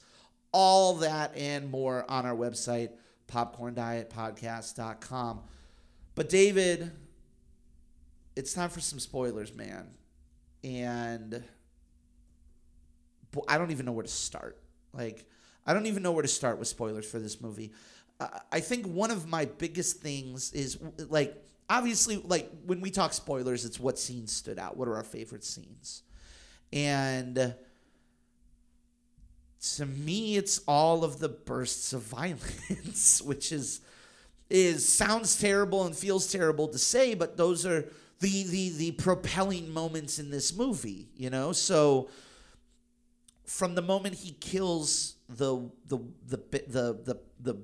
all that and more on our website, popcorndietpodcast.com. But David, it's time for some spoilers, man. And I don't even know where to start. Like, I don't even know where to start with spoilers for this movie. I think one of my biggest things is like, obviously, like when we talk spoilers, it's what scenes stood out. What are our favorite scenes? And to me it's all of the bursts of violence [LAUGHS] which is is sounds terrible and feels terrible to say but those are the the the propelling moments in this movie you know? So from the moment he kills the the the the the, the,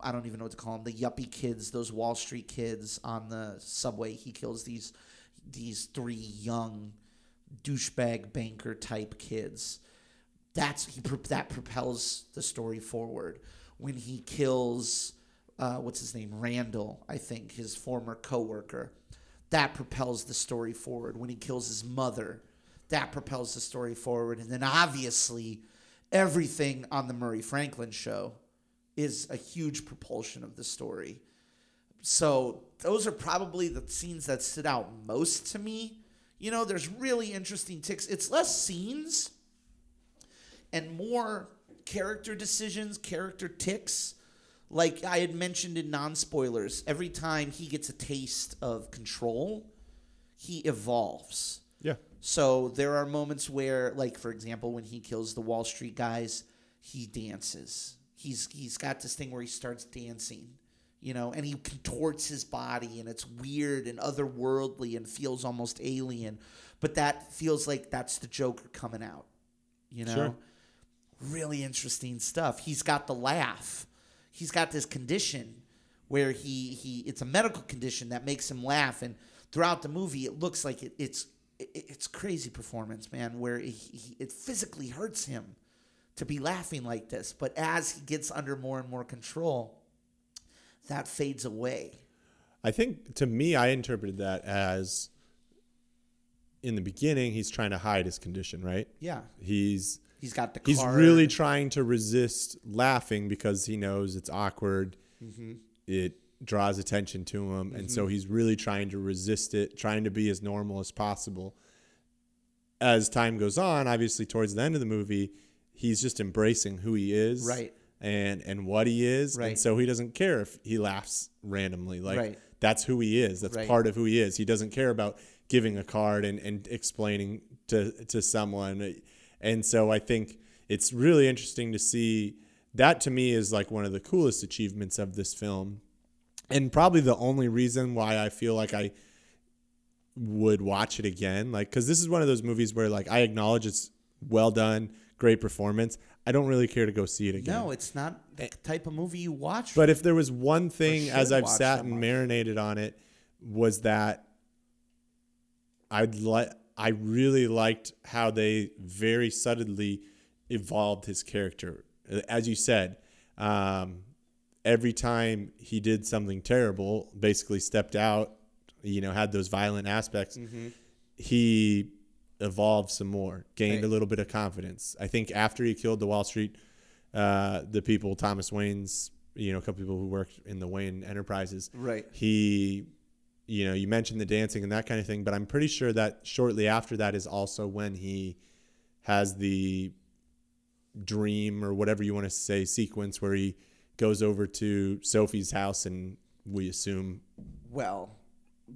I don't even know what to call them the yuppie kids those Wall Street kids on the subway he kills these these three young douchebag banker type kids that's he that propels the story forward. When he kills uh, what's his name? Randall I think his former coworker that propels the story forward. When he kills his mother that propels the story forward. And then obviously everything on the Murray Franklin show is a huge propulsion of the story. So those are probably the scenes that stood out most to me. You know there's really interesting tics. It's less scenes and more character decisions, character tics. Like I had mentioned in non spoilers, every time he gets a taste of control, he evolves. Yeah. So there are moments where, like for example, when he kills the Wall Street guys, he dances. He's he's got this thing where he starts dancing. you know, and he contorts his body and it's weird and otherworldly and feels almost alien. But that feels like that's the Joker coming out, you know? Sure. Really interesting stuff. He's got the laugh. He's got this condition where he, he it's a medical condition that makes him laugh. And throughout the movie, it looks like it, it's it, it's crazy performance, man, where he, he, it physically hurts him to be laughing like this. But as he gets under more and more control, that fades away. I think to me, I interpreted that as in the beginning, he's trying to hide his condition, right? Yeah. He's He's got the he's card. really trying to resist laughing because he knows it's awkward. Mm-hmm. It draws attention to him, and so he's really trying to resist it, trying to be as normal as possible. As time goes on, obviously towards the end of the movie, he's just embracing who he is, Right. and and what he is, Right. and so he doesn't care if he laughs randomly. Like Right. that's who he is. That's Right. part of who he is. He doesn't care about giving a card and, and explaining to to someone. And so I think it's really interesting to see that to me is like one of the coolest achievements of this film. And probably the only reason why I feel like I would watch it again. Like cuz this is one of those movies where like I acknowledge it's well done, great performance. I don't really care to go see it again. No, it's not the eh, type of movie you watch. But if there was one thing as I've sat and marinated on it was that I'd like I really liked how they very subtly evolved his character. As you said, um, every time he did something terrible, basically stepped out, you know, had those violent aspects, Mm-hmm. he evolved some more, gained a little bit of confidence. I think after he killed the Wall Street, uh, the people, Thomas Wayne's, you know, a couple people who worked in the Wayne Enterprises, Right. He, you know, you mentioned the dancing and that kind of thing, but I'm pretty sure that shortly after that is also when he has the dream or whatever you want to say sequence where he goes over to Sophie's house and we assume well,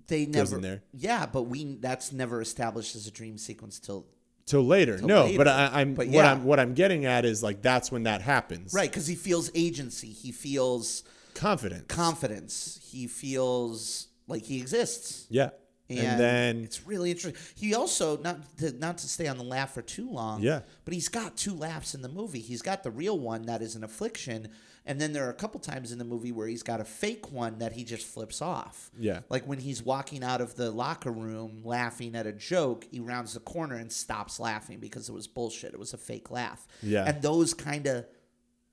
they never in there. Yeah, but we that's never established as a dream sequence till till later. Till no, later. but I, I'm But what yeah. I'm what I'm getting at is like that's when that happens. right because he feels agency. He feels Confidence. confidence. He feels like he exists. yeah. And, And, then it's really interesting. He also not to not to stay on the laugh for too long. Yeah. But he's got two laughs in the movie. He's got the real one that is an affliction, and then there are a couple times in the movie where he's got a fake one that he just flips off. Yeah. Like when he's walking out of the locker room laughing at a joke, he rounds the corner and stops laughing because it was bullshit. It was a fake laugh. Yeah. And those kind of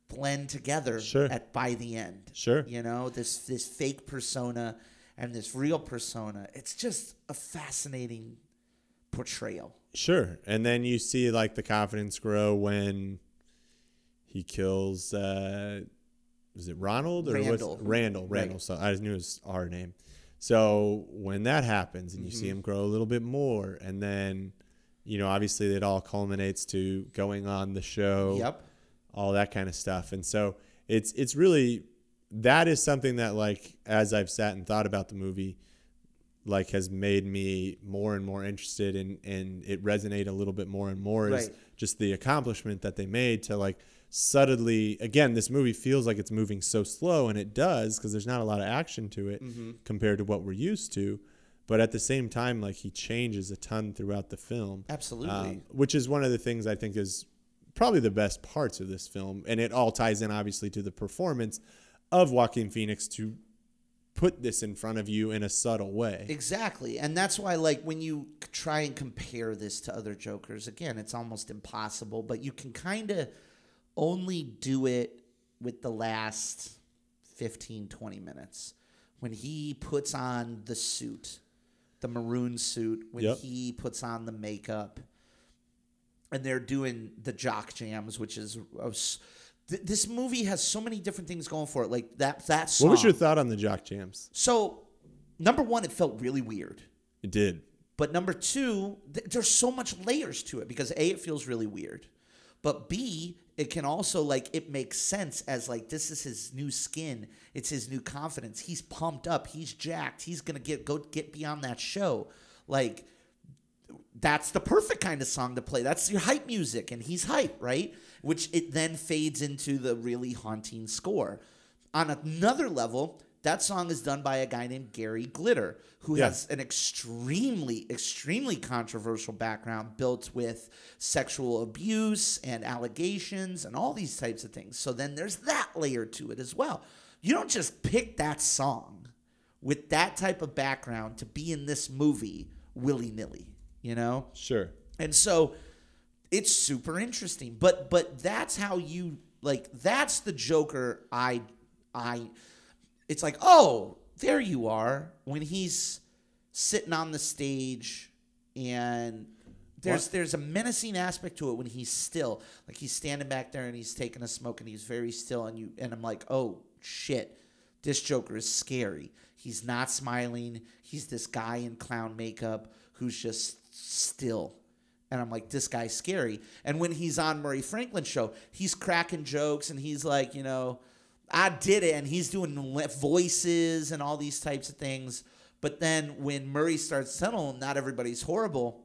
blend together Sure. at by the end. Sure. You know, this this fake persona and this real persona. It's just a fascinating portrayal. Sure. And then you see like the confidence grow when he kills uh was it Ronald or Randall. was Randall, Right. Randall. So I just knew his our name. So when that happens and you Mm-hmm. see him grow a little bit more and then you know, obviously it all culminates to going on the show. Yep. all that kind of stuff. And so it's it's really that is something that like as I've sat and thought about the movie, like has made me more and more interested in and it resonate a little bit more and more is Right. just the accomplishment that they made to like subtly again this movie feels like it's moving so slow and it does because there's not a lot of action to it Mm-hmm. compared to what we're used to but at the same time like he changes a ton throughout the film Absolutely. um, which is one of the things I think is probably the best parts of this film, and it all ties in obviously to the performance of Joaquin Phoenix to put this in front of you in a subtle way. Exactly. And that's why, like, when you try and compare this to other Jokers, again, it's almost impossible, but you can kind of only do it with the last 15, 20 minutes. When he puts on the suit, the maroon suit, when Yep. he puts on the makeup, and they're doing the jock jams, which is. a th- This movie has so many different things going for it. Like that, that song. What was your thought on the jock jams? So, number one, it felt really weird. It did. But number two, th- there's so much layers to it because A, it feels really weird. But B, it can also like it makes sense as like this is his new skin. It's his new confidence. He's pumped up. He's jacked. He's gonna get go get beyond that show. Like that's the perfect kind of song to play. That's your hype music, and he's hype, right? Which it then fades into the really haunting score. On another level, That song is done by a guy named Gary Glitter, who Yeah. has an extremely, extremely controversial background built with sexual abuse and allegations and all these types of things. So then there's that layer to it as well. You don't just pick that song with that type of background to be in this movie willy nilly, you know? Sure. And so it's super interesting. But but that's how you like that's the Joker I I it's like, "Oh, there you are." When he's sitting on the stage and there's What? there's a menacing aspect to it when he's still. Like he's standing back there and he's taking a smoke and he's very still and you and I'm like, "Oh, shit. This Joker is scary. He's not smiling. He's this guy in clown makeup who's just still. And I'm like, this guy's scary. And when he's on Murray Franklin's show, he's cracking jokes and he's like, you know, I did it. And he's doing voices and all these types of things. But then when Murray starts telling not everybody's horrible,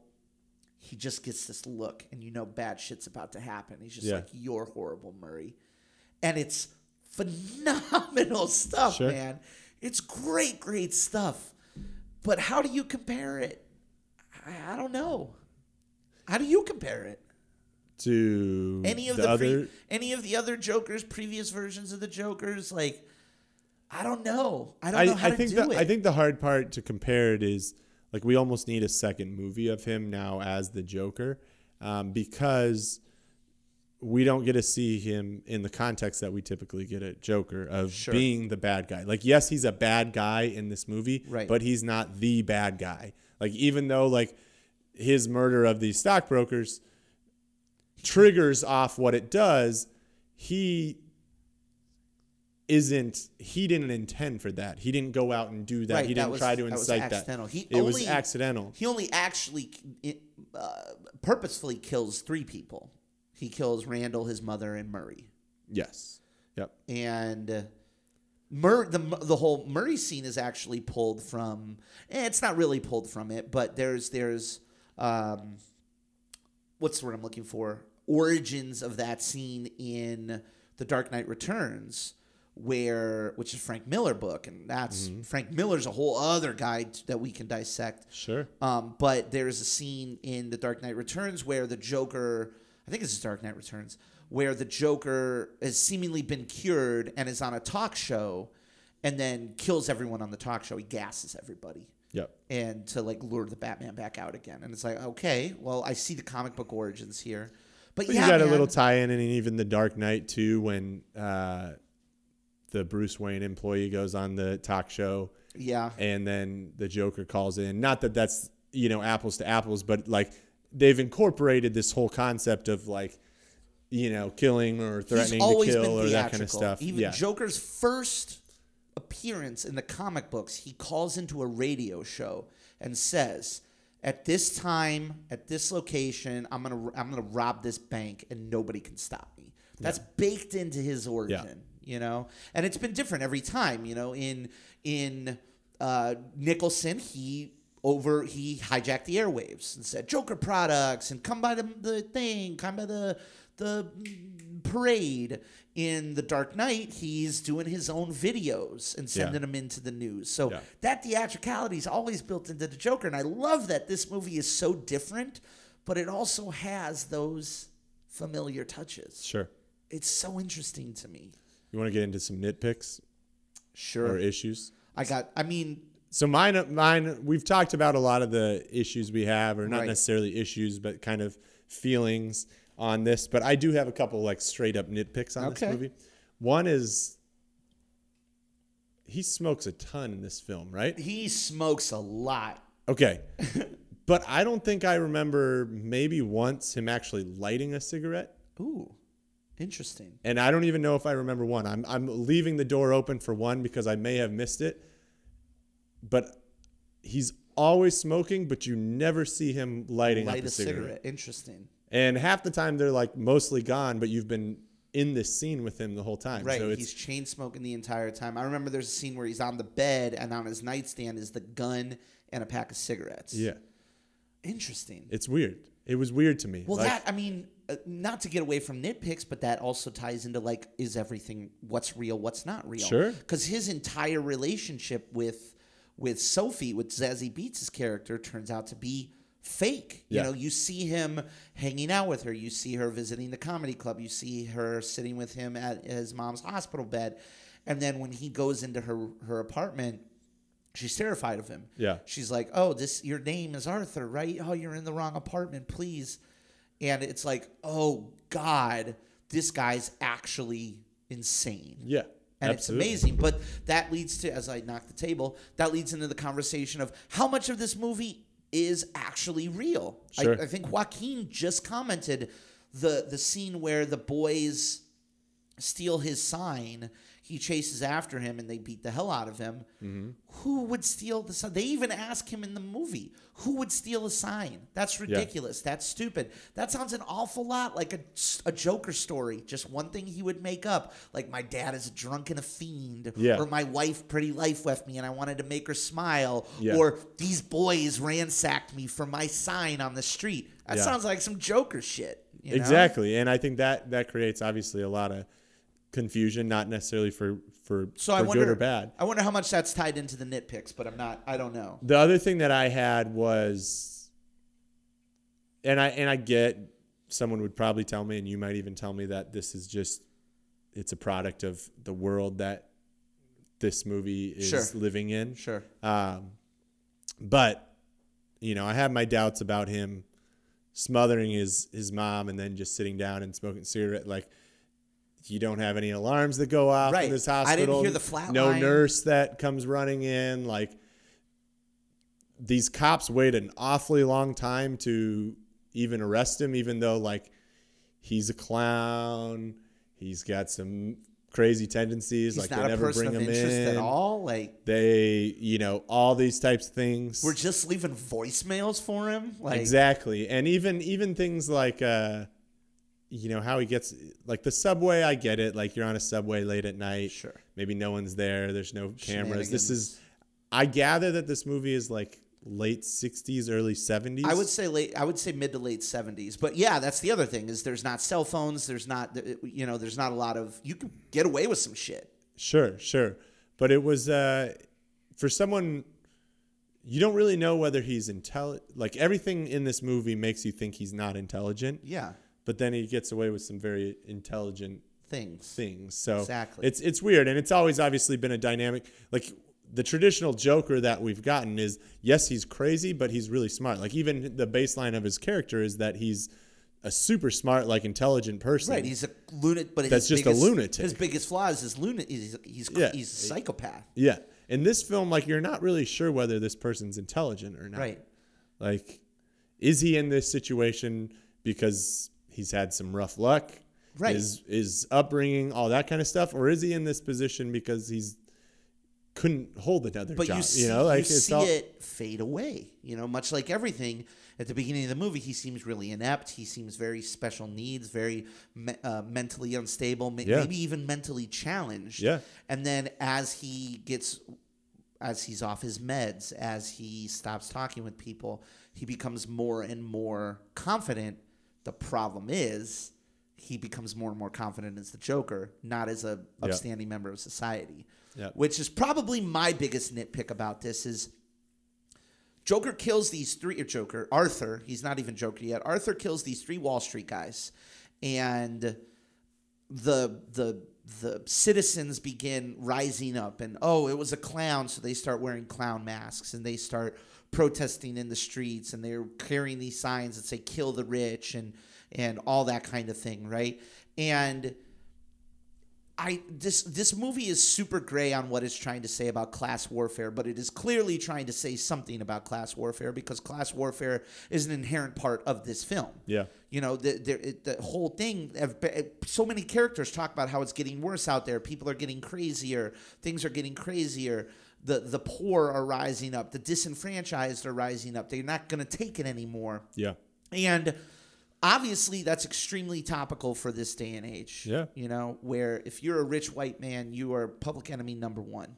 he just gets this look and you know bad shit's about to happen. He's just Yeah. like, you're horrible, Murray. And it's phenomenal [LAUGHS] stuff, Sure. man. It's great, great stuff. But how do you compare it? I, I don't know. How do you compare it? To Any of the, the, other pre- any of the other Jokers, previous versions of the Jokers, like I don't know. I don't I, know how I to think do the, it. I think the hard part to compare it is like we almost need a second movie of him now as the Joker um, because we don't get to see him in the context that we typically get at Joker of Sure. being the bad guy. Like yes, he's a bad guy in this movie, Right. but he's not the bad guy. Like even though like his murder of these stockbrokers triggers off what it does, he isn't he didn't intend for that. He didn't go out and do that. Right, he didn't was- try to that was incite that. accidental. He it was only- accidental. He only actually uh, purposefully kills three people. He kills Randall, his mother, and Murray. Yes. Yep. and uh, Mur- the the whole Murray scene is actually pulled from. Eh, it's not really pulled from it, but there's there's um, what's the word I'm looking for? Origins of that scene in The Dark Knight Returns, where which is Frank Miller book, and that's Frank Miller's a whole other guy that we can dissect. Sure. Um, but there's a scene in The Dark Knight Returns where the Joker, I think it's The Dark Knight Returns, where the Joker has seemingly been cured and is on a talk show and then kills everyone on the talk show. He gasses everybody. Yep. And to like lure the Batman back out again. And it's like, okay, well, I see the comic book origins here. But, But yeah, you got a little tie-in, and even the Dark Knight too, when uh, the Bruce Wayne employee goes on the talk show, Yeah. and then the Joker calls in. Not that that's you know apples to apples, but like they've incorporated this whole concept of like you know killing or threatening to kill or that kind of stuff. Even yeah. Joker's first appearance in the comic books, he calls into a radio show and says, "At this time, at this location, I'm gonna I'm gonna rob this bank, and nobody can stop me." That's baked into his origin, you know, and it's been different every time. You know, in in uh, Nicholson, he over he hijacked the airwaves and said Joker products and come by the, the thing, come by the the parade. In the Dark Knight, he's doing his own videos and sending Yeah. them into the news. So Yeah. that theatricality is always built into the Joker, and I love that this movie is so different, but it also has those familiar touches. Sure. It's so interesting to me. You want to get into some nitpicks Sure, or issues? I got. I mean, So mine, mine. We've talked about a lot of the issues we have, or not Right. necessarily issues, but kind of feelings on this. But I do have a couple like straight up nitpicks on Okay. this movie. One is he smokes a ton in this film, right? he smokes a lot. Okay, [LAUGHS] but I don't think I remember maybe once him actually lighting a cigarette. Ooh, interesting. and I don't even know if I remember one. I'm I'm leaving the door open for one because I may have missed it. But he's always smoking, but you never see him lighting Light up a a cigarette. cigarette. Interesting. And half the time they're like mostly gone, but you've been in this scene with him the whole time. Right. So he's chain smoking the entire time. I remember there's a scene where he's on the bed and on his nightstand is the gun and a pack of cigarettes. yeah, Interesting. it's weird. It was weird to me. Well, Like, that I mean, uh, not to get away from nitpicks, but that also ties into like, is everything what's real, what's not real? Sure. Because his entire relationship with with Sophie, with Zazie Beetz' character, turns out to be fake. Yeah. You know, you see him hanging out with her, you see her visiting the comedy club, you see her sitting with him at his mom's hospital bed, and then when he goes into her her apartment. She's terrified of him. Yeah. She's like, "Oh, this your name is Arthur, right? Oh, you're in the wrong apartment, please." And it's like, "Oh God, this guy's actually insane." Yeah. And absolutely. it's amazing, but that leads to as I knock the table, that leads into the conversation of how much of this movie is actually real. Sure. I, I think Joaquin just commented the the scene where the boys steal his sign. He chases after him and they beat the hell out of him. Mm-hmm. Who would steal the sign? They even ask him in the movie, who would steal a sign? That's ridiculous. That's stupid. That sounds an awful lot like a, a Joker story. Just one thing he would make up. Like, my dad is a drunk and a fiend. Yeah. Or my wife pretty life left me and I wanted to make her smile. Yeah. Or these boys ransacked me for my sign on the street. That Yeah. sounds like some Joker shit. you know? Exactly, and I think that that creates obviously a lot of confusion, not necessarily for for, So for I wonder, good or bad. I wonder how much that's tied into the nitpicks, but I'm not. I don't know. The other thing that I had was, and I and I get someone would probably tell me, and you might even tell me that this is just it's a product of the world that this movie is Sure. living in. Sure. Um, but you know, I have my doubts about him smothering his his mom and then just sitting down and smoking cigarette. Like you don't have any alarms that go off Right. in this hospital. I didn't hear the flat No line. nurse that comes running in. Like these cops wait an awfully long time to even arrest him, even though like he's a clown. He's got some crazy tendencies. He's like not they a never person bring of him in at all. Like they you know all these types of things we're just leaving voicemails for him. Like exactly and even even things like uh you know how he gets like the subway i get it like you're on a subway late at night Sure. maybe no one's there there's no cameras this is i gather that this movie is like late 60s early 70s I would say late. I would say mid to late seventies. But yeah, that's the other thing is there's not cell phones. There's not you know there's not a lot of you can get away with some shit. Sure, sure. But it was uh, for someone you don't really know whether he's intelligent. Like everything in this movie makes you think he's not intelligent. Yeah, But then he gets away with some very intelligent things. things. So Exactly. it's it's weird, and it's always obviously been a dynamic. Like the traditional Joker that we've gotten is yes, he's crazy, but he's really smart. Like even the baseline of his character is that he's a super smart, like intelligent person. Right, he's a lunatic, but That's his just a biggest, lunatic. His biggest flaw is his lunatic. He's he's, Yeah. he's a psychopath. yeah. In this film, like you're not really sure whether this person's intelligent or not. Right. Like, is he in this situation because he's had some rough luck? Right. Is is upbringing, all that kind of stuff, or is he in this position because he's couldn't hold another But job? you see, know, like you it's see all it fade away. You know, much like everything at the beginning of the movie, he seems really inept. He seems very special needs, very me- uh, mentally unstable, ma- Yeah. maybe even mentally challenged. Yeah. And then as he gets, as he's off his meds, as he stops talking with people, he becomes more and more confident. The problem is. He becomes more and more confident as the Joker, not as a upstanding member of society Yeah. which is probably my biggest nitpick about this is Joker kills these three or Joker Arthur he's not even Joker yet Arthur kills these three Wall Street guys and the the the citizens begin rising up and oh it was a clown so they start wearing clown masks and they start protesting in the streets and they're carrying these signs that say kill the rich and and all that kind of thing right and I this this movie is super gray on what it's trying to say about class warfare, but it is clearly trying to say something about class warfare because class warfare is an inherent part of this film. Yeah. You know, the the, it- the whole thing. Uh, uh, so many characters talk about how it's getting worse out there. People are getting crazier. Things are getting crazier. The the poor are rising up. The disenfranchised are rising up. They're not going to take it anymore. yeah. And obviously, that's extremely topical for this day and age. Yeah. You know, where if you're a rich white man, you are public enemy number one.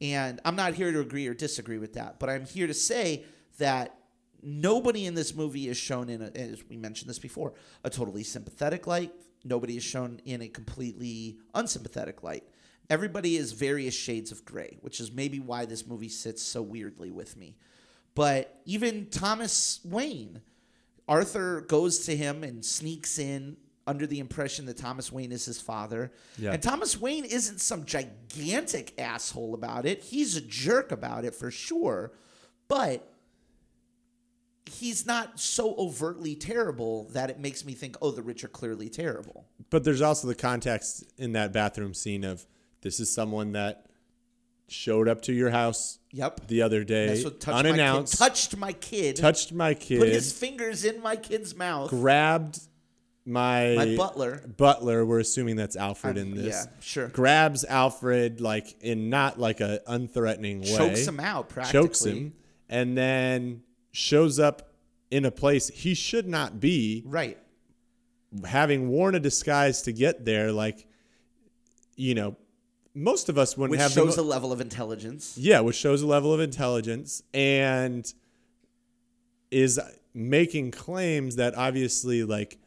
And I'm not here to agree or disagree with that, but I'm here to say that nobody in this movie is shown in, a, as we mentioned this before, a totally sympathetic light. Nobody is shown in a completely unsympathetic light. Everybody is various shades of gray, which is maybe why this movie sits so weirdly with me. But even Thomas Wayne, Arthur goes to him and sneaks in under the impression that Thomas Wayne is his father. Yeah. And Thomas Wayne isn't some gigantic asshole about it. He's a jerk about it for sure. But he's not so overtly terrible that it makes me think, oh, the rich are clearly terrible. But there's also the context in that bathroom scene of this is someone that showed up to your house Yep. the other day That's what touched my kid. unannounced, Touched my kid. touched my kid, Put his fingers in my kid's mouth. grabbed my My butler. Butler, we're assuming that's Alfred in this. yeah, sure. Grabs Alfred like in not like a unthreatening way. Chokes him out practically. Chokes him, and then shows up in a place he should not be. Right. having worn a disguise to get there, like, you know, most of us wouldn't Which have shows the, a level of intelligence. yeah, which shows a level of intelligence and is making claims that obviously, like,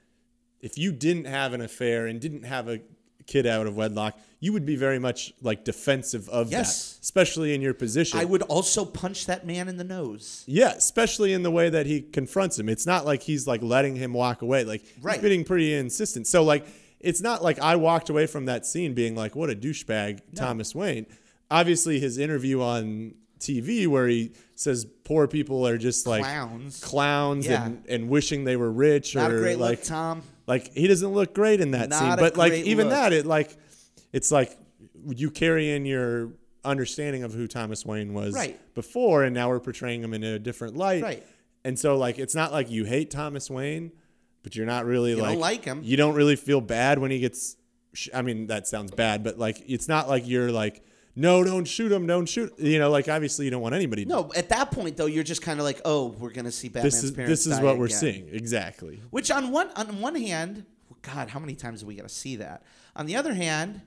if you didn't have an affair and didn't have a kid out of wedlock, you would be very much like defensive of Yes. that, especially in your position. I would also punch that man in the nose. Yeah, especially in the way that he confronts him. It's not like he's like letting him walk away. Like Right. he's being pretty insistent. So like it's not like I walked away from that scene being like, what a douchebag, Thomas Wayne. Obviously his interview on TV where he says poor people are just like Clowns. clowns Yeah. and, and wishing they were rich Not or a great like look, Tom. like he doesn't look great in that Not scene. But like even look. that, it like it's like you carry in your understanding of who Thomas Wayne was Right. before, and now we're portraying him in a different light. Right. And so like it's not like you hate Thomas Wayne, but you're not really don't like like him. You don't really feel bad when he gets. sh- I mean that sounds bad, but like it's not like you're like. No, don't shoot him. Don't shoot. You know, like obviously you don't want anybody. No, at that point though, you're just kind of like, oh, we're gonna see Batman's this is parents. this is what we're seeing exactly. Which on one on one hand, God, how many times do we gotta see that? On the other hand,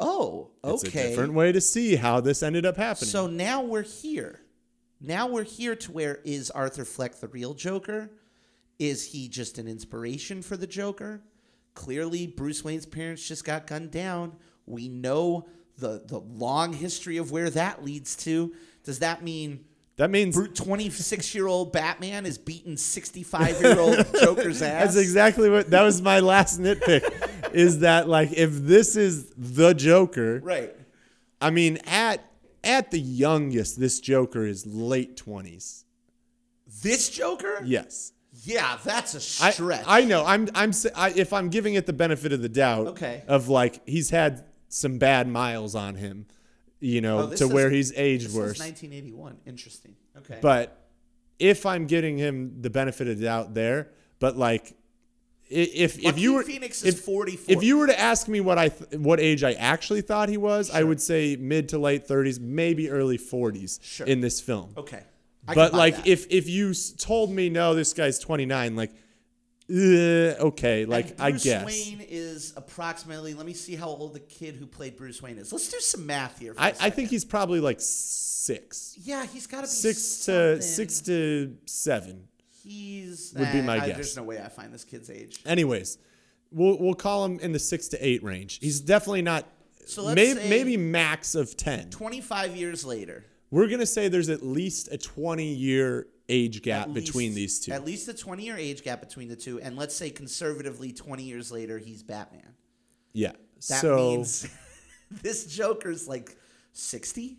oh, It's okay. a different way to see how this ended up happening. So now we're here. Now we're here to where is Arthur Fleck the real Joker? Is he just an inspiration for the Joker? Clearly, Bruce Wayne's parents just got gunned down. We know the the long history of where that leads to. Does that mean that means 26 year old Batman is beating 65 year old [LAUGHS] Joker's ass? That's exactly what that was my last nitpick. is that like if this is the Joker, right. I mean at at the youngest, this Joker is late twenties. This Joker? Yes, Yeah, that's a I, stretch. I know. I'm I'm I, if I'm giving it the benefit of the doubt. Okay. Of like he's had some bad miles on him, you know, Oh, to is- where he's aged worse. 1981. Interesting. Okay. But if I'm getting him the benefit of the doubt there, but like i- if if you were Phoenix is if, 44. if you were to ask me what I th- what age I actually thought he was, I would say mid to late 30s, maybe early 40s Sure. in this film. okay. I But like that. if if you told me no, this guy's 29, like uh, okay, like I Bruce guess. Wayne is approximately. Let me see how old the kid who played Bruce Wayne is. Let's do some math here. I, I think he's probably like 6. Yeah, he's got to be 6 something. to 6 to 7. He's would be eh, my I- guess. There's no way I find this kid's age. Anyways, we'll we'll call him in the six to eight range. He's definitely not. So let's may- say- maybe max of ten. 25 years later. We're gonna say there's at least a twenty year age gap at between least- these two. At least a 20 year age gap between the two, and let's say conservatively 20 years later he's Batman. yeah. That so means [LAUGHS] this Joker's like 60,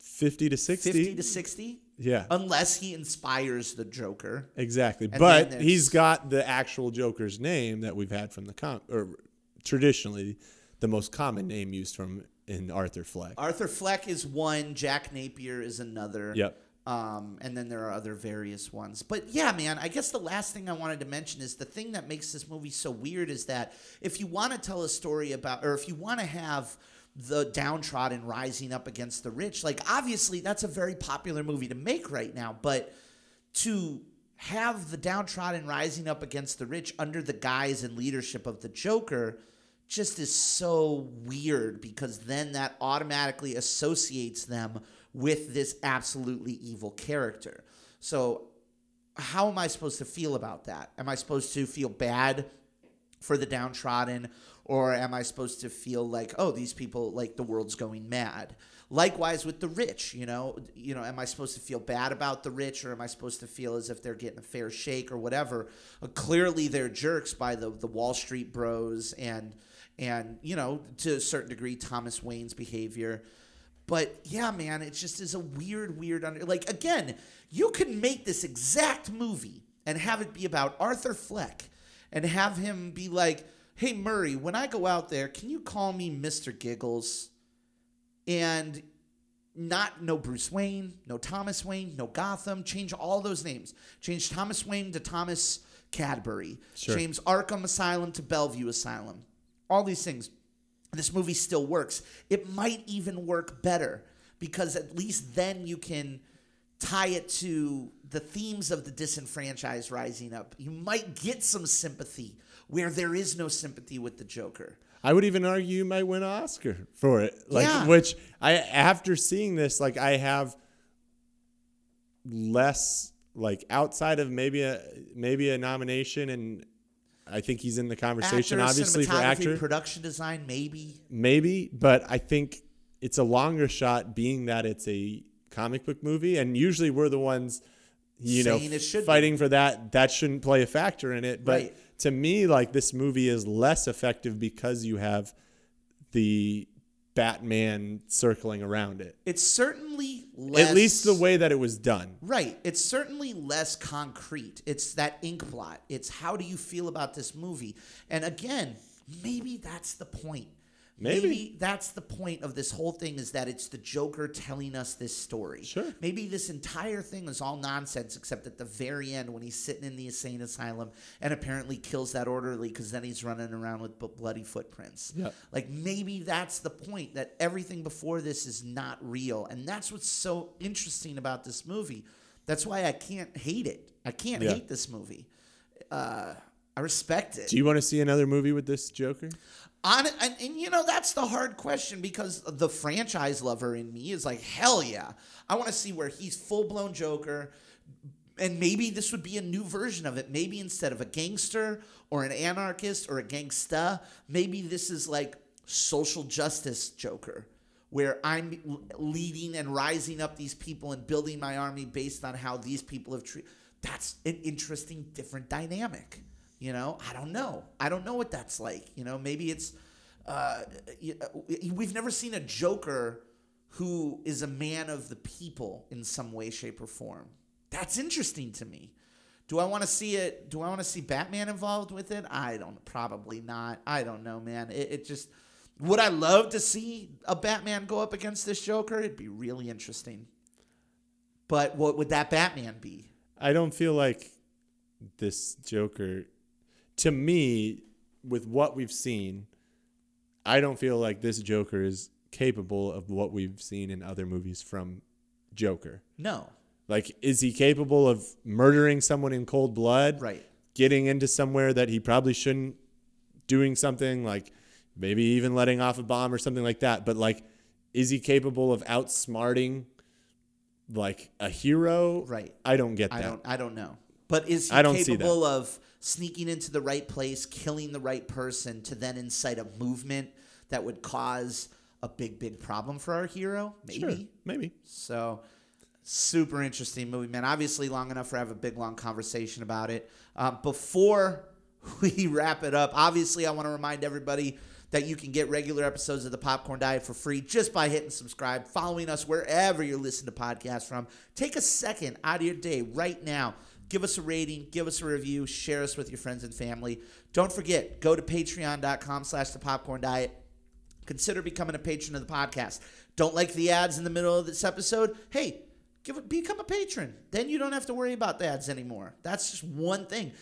fifty to sixty. 50 to 60, yeah. unless he inspires the Joker. exactly. then But there's- he's got the actual Joker's name that we've had from the com or traditionally the most common name used from in Arthur Fleck. Arthur Fleck is one, Jack Napier is another. Yep. Um, and then there are other various ones. But yeah, man, I guess the last thing I wanted to mention is the thing that makes this movie so weird is that if you want to tell a story about, or if you want to have the downtrodden rising up against the rich, like obviously that's a very popular movie to make right now, but to have the downtrodden rising up against the rich under the guise and leadership of the Joker just is so weird because then that automatically associates them with this absolutely evil character. So how am I supposed to feel about that? Am I supposed to feel bad for the downtrodden or am I supposed to feel like oh these people like the world's going mad? Likewise with the rich, you know, you know, am I supposed to feel bad about the rich or am I supposed to feel as if they're getting a fair shake or whatever? Uh, clearly they're jerks by the the Wall Street bros and and you know to a certain degree Thomas Wayne's behavior. But yeah, man, it just is a weird, weird under. Like again, you can make this exact movie and have it be about Arthur Fleck, and have him be like, "Hey Murray, when I go out there, can you call me Mister Giggles?" And not no Bruce Wayne, no Thomas Wayne, no Gotham. Change all those names. Change Thomas Wayne to Thomas Cadbury. Sure. Change Arkham Asylum to Bellevue Asylum. All these things this movie still works. It might even work better because at least then you can tie it to the themes of the disenfranchised rising up. You might get some sympathy where there is no sympathy with the Joker. I would even argue you might win an Oscar for it. Like Yeah. which I after seeing this, like I have less like outside of maybe a maybe a nomination and I think he's in the conversation Actor, obviously for actor. production design, maybe. maybe, but I think it's a longer shot being that it's a comic book movie and usually we're the ones you know Saying it should be. fighting for that that shouldn't play a factor in it but Right. to me like this movie is less effective because you have the Batman circling around it It's certainly less. at least the way that it was done Right. It's certainly less concrete. It's that ink blot. It's how do you feel about this movie? And again, maybe that's the point. Maybe. that's the point of this whole thing is that it's the Joker telling us this story. Sure. Maybe this entire thing is all nonsense except at the very end when he's sitting in the insane asylum and apparently kills that orderly because then he's running around with b- bloody footprints. Yep. Like maybe that's the point that everything before this is not real. And that's what's so interesting about this movie. That's why I can't hate it. I can't Yeah. hate this movie. Uh, I respect it. do you want to see another movie with this Joker On and, and you know that's the hard question because the franchise lover in me is like hell yeah. I want to see where he's full blown Joker, and maybe this would be a new version of it. Maybe instead of a gangster or an anarchist or a gangsta, maybe this is like social justice Joker, where I'm leading and rising up these people and building my army based on how these people have treated. That's an interesting, different dynamic. You know, I don't know. I don't know what that's like. You know, maybe it's uh, we've never seen a Joker who is a man of the people in some way, shape, or form. That's interesting to me. Do I want to see it? Do I want to see Batman involved with it? I don't. Probably not. I don't know, man. It, it just. Would I love to see a Batman go up against this Joker? It'd be really interesting. But what would that Batman be? I don't feel like this Joker, to me, with what we've seen, I don't feel like this Joker is capable of what we've seen in other movies from Joker. No. Like, is he capable of murdering someone in cold blood? Right. Getting into somewhere that he probably shouldn't, doing something like maybe even letting off a bomb or something like that. But, like, is he capable of outsmarting, like, a hero? Right. I don't get that. I don't. I don't know. But is he I don't capable of sneaking into the right place, killing the right person, to then incite a movement that would cause a big, big problem for our hero? Maybe. Sure, maybe. So, super interesting movie, man. Obviously, long enough for have a big, long conversation about it. Uh, before [LAUGHS] we wrap it up, obviously, I want to remind everybody that you can get regular episodes of the Popcorn Diet for free just by hitting subscribe, following us wherever you're listening to podcasts from. Take a second out of your day right now. Give us a rating, give us a review, share us with your friends and family. Don't forget, go to patreon.com slash the popcorn diet consider becoming a patron of the podcast. Don't like the ads in the middle of this episode? Hey, give become a patron. Then you don't have to worry about the ads anymore. That's just one thing.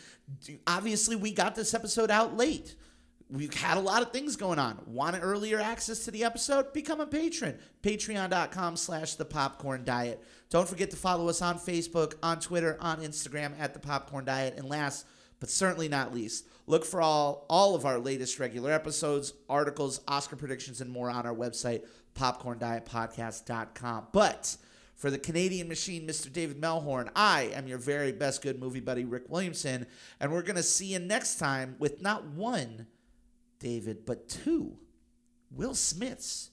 Obviously, we got this episode out late. We've had a lot of things going on. Want earlier access to the episode? Become a patron. Patreon.com slash the popcorn diet. Don't forget to follow us on Facebook, on Twitter, on Instagram at the popcorn diet. And last but certainly not least, look for all, all of our latest regular episodes, articles, Oscar predictions, and more on our website, popcorndietpodcast.com. But For the Canadian machine, Mr. David Melhorn, I am your very best good movie buddy, Rick Williamson. And we're going to see you next time with not one David, but two Will Smiths.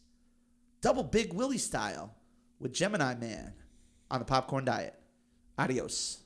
Double Big Willie style with Gemini Man on the Popcorn Diet. Adios.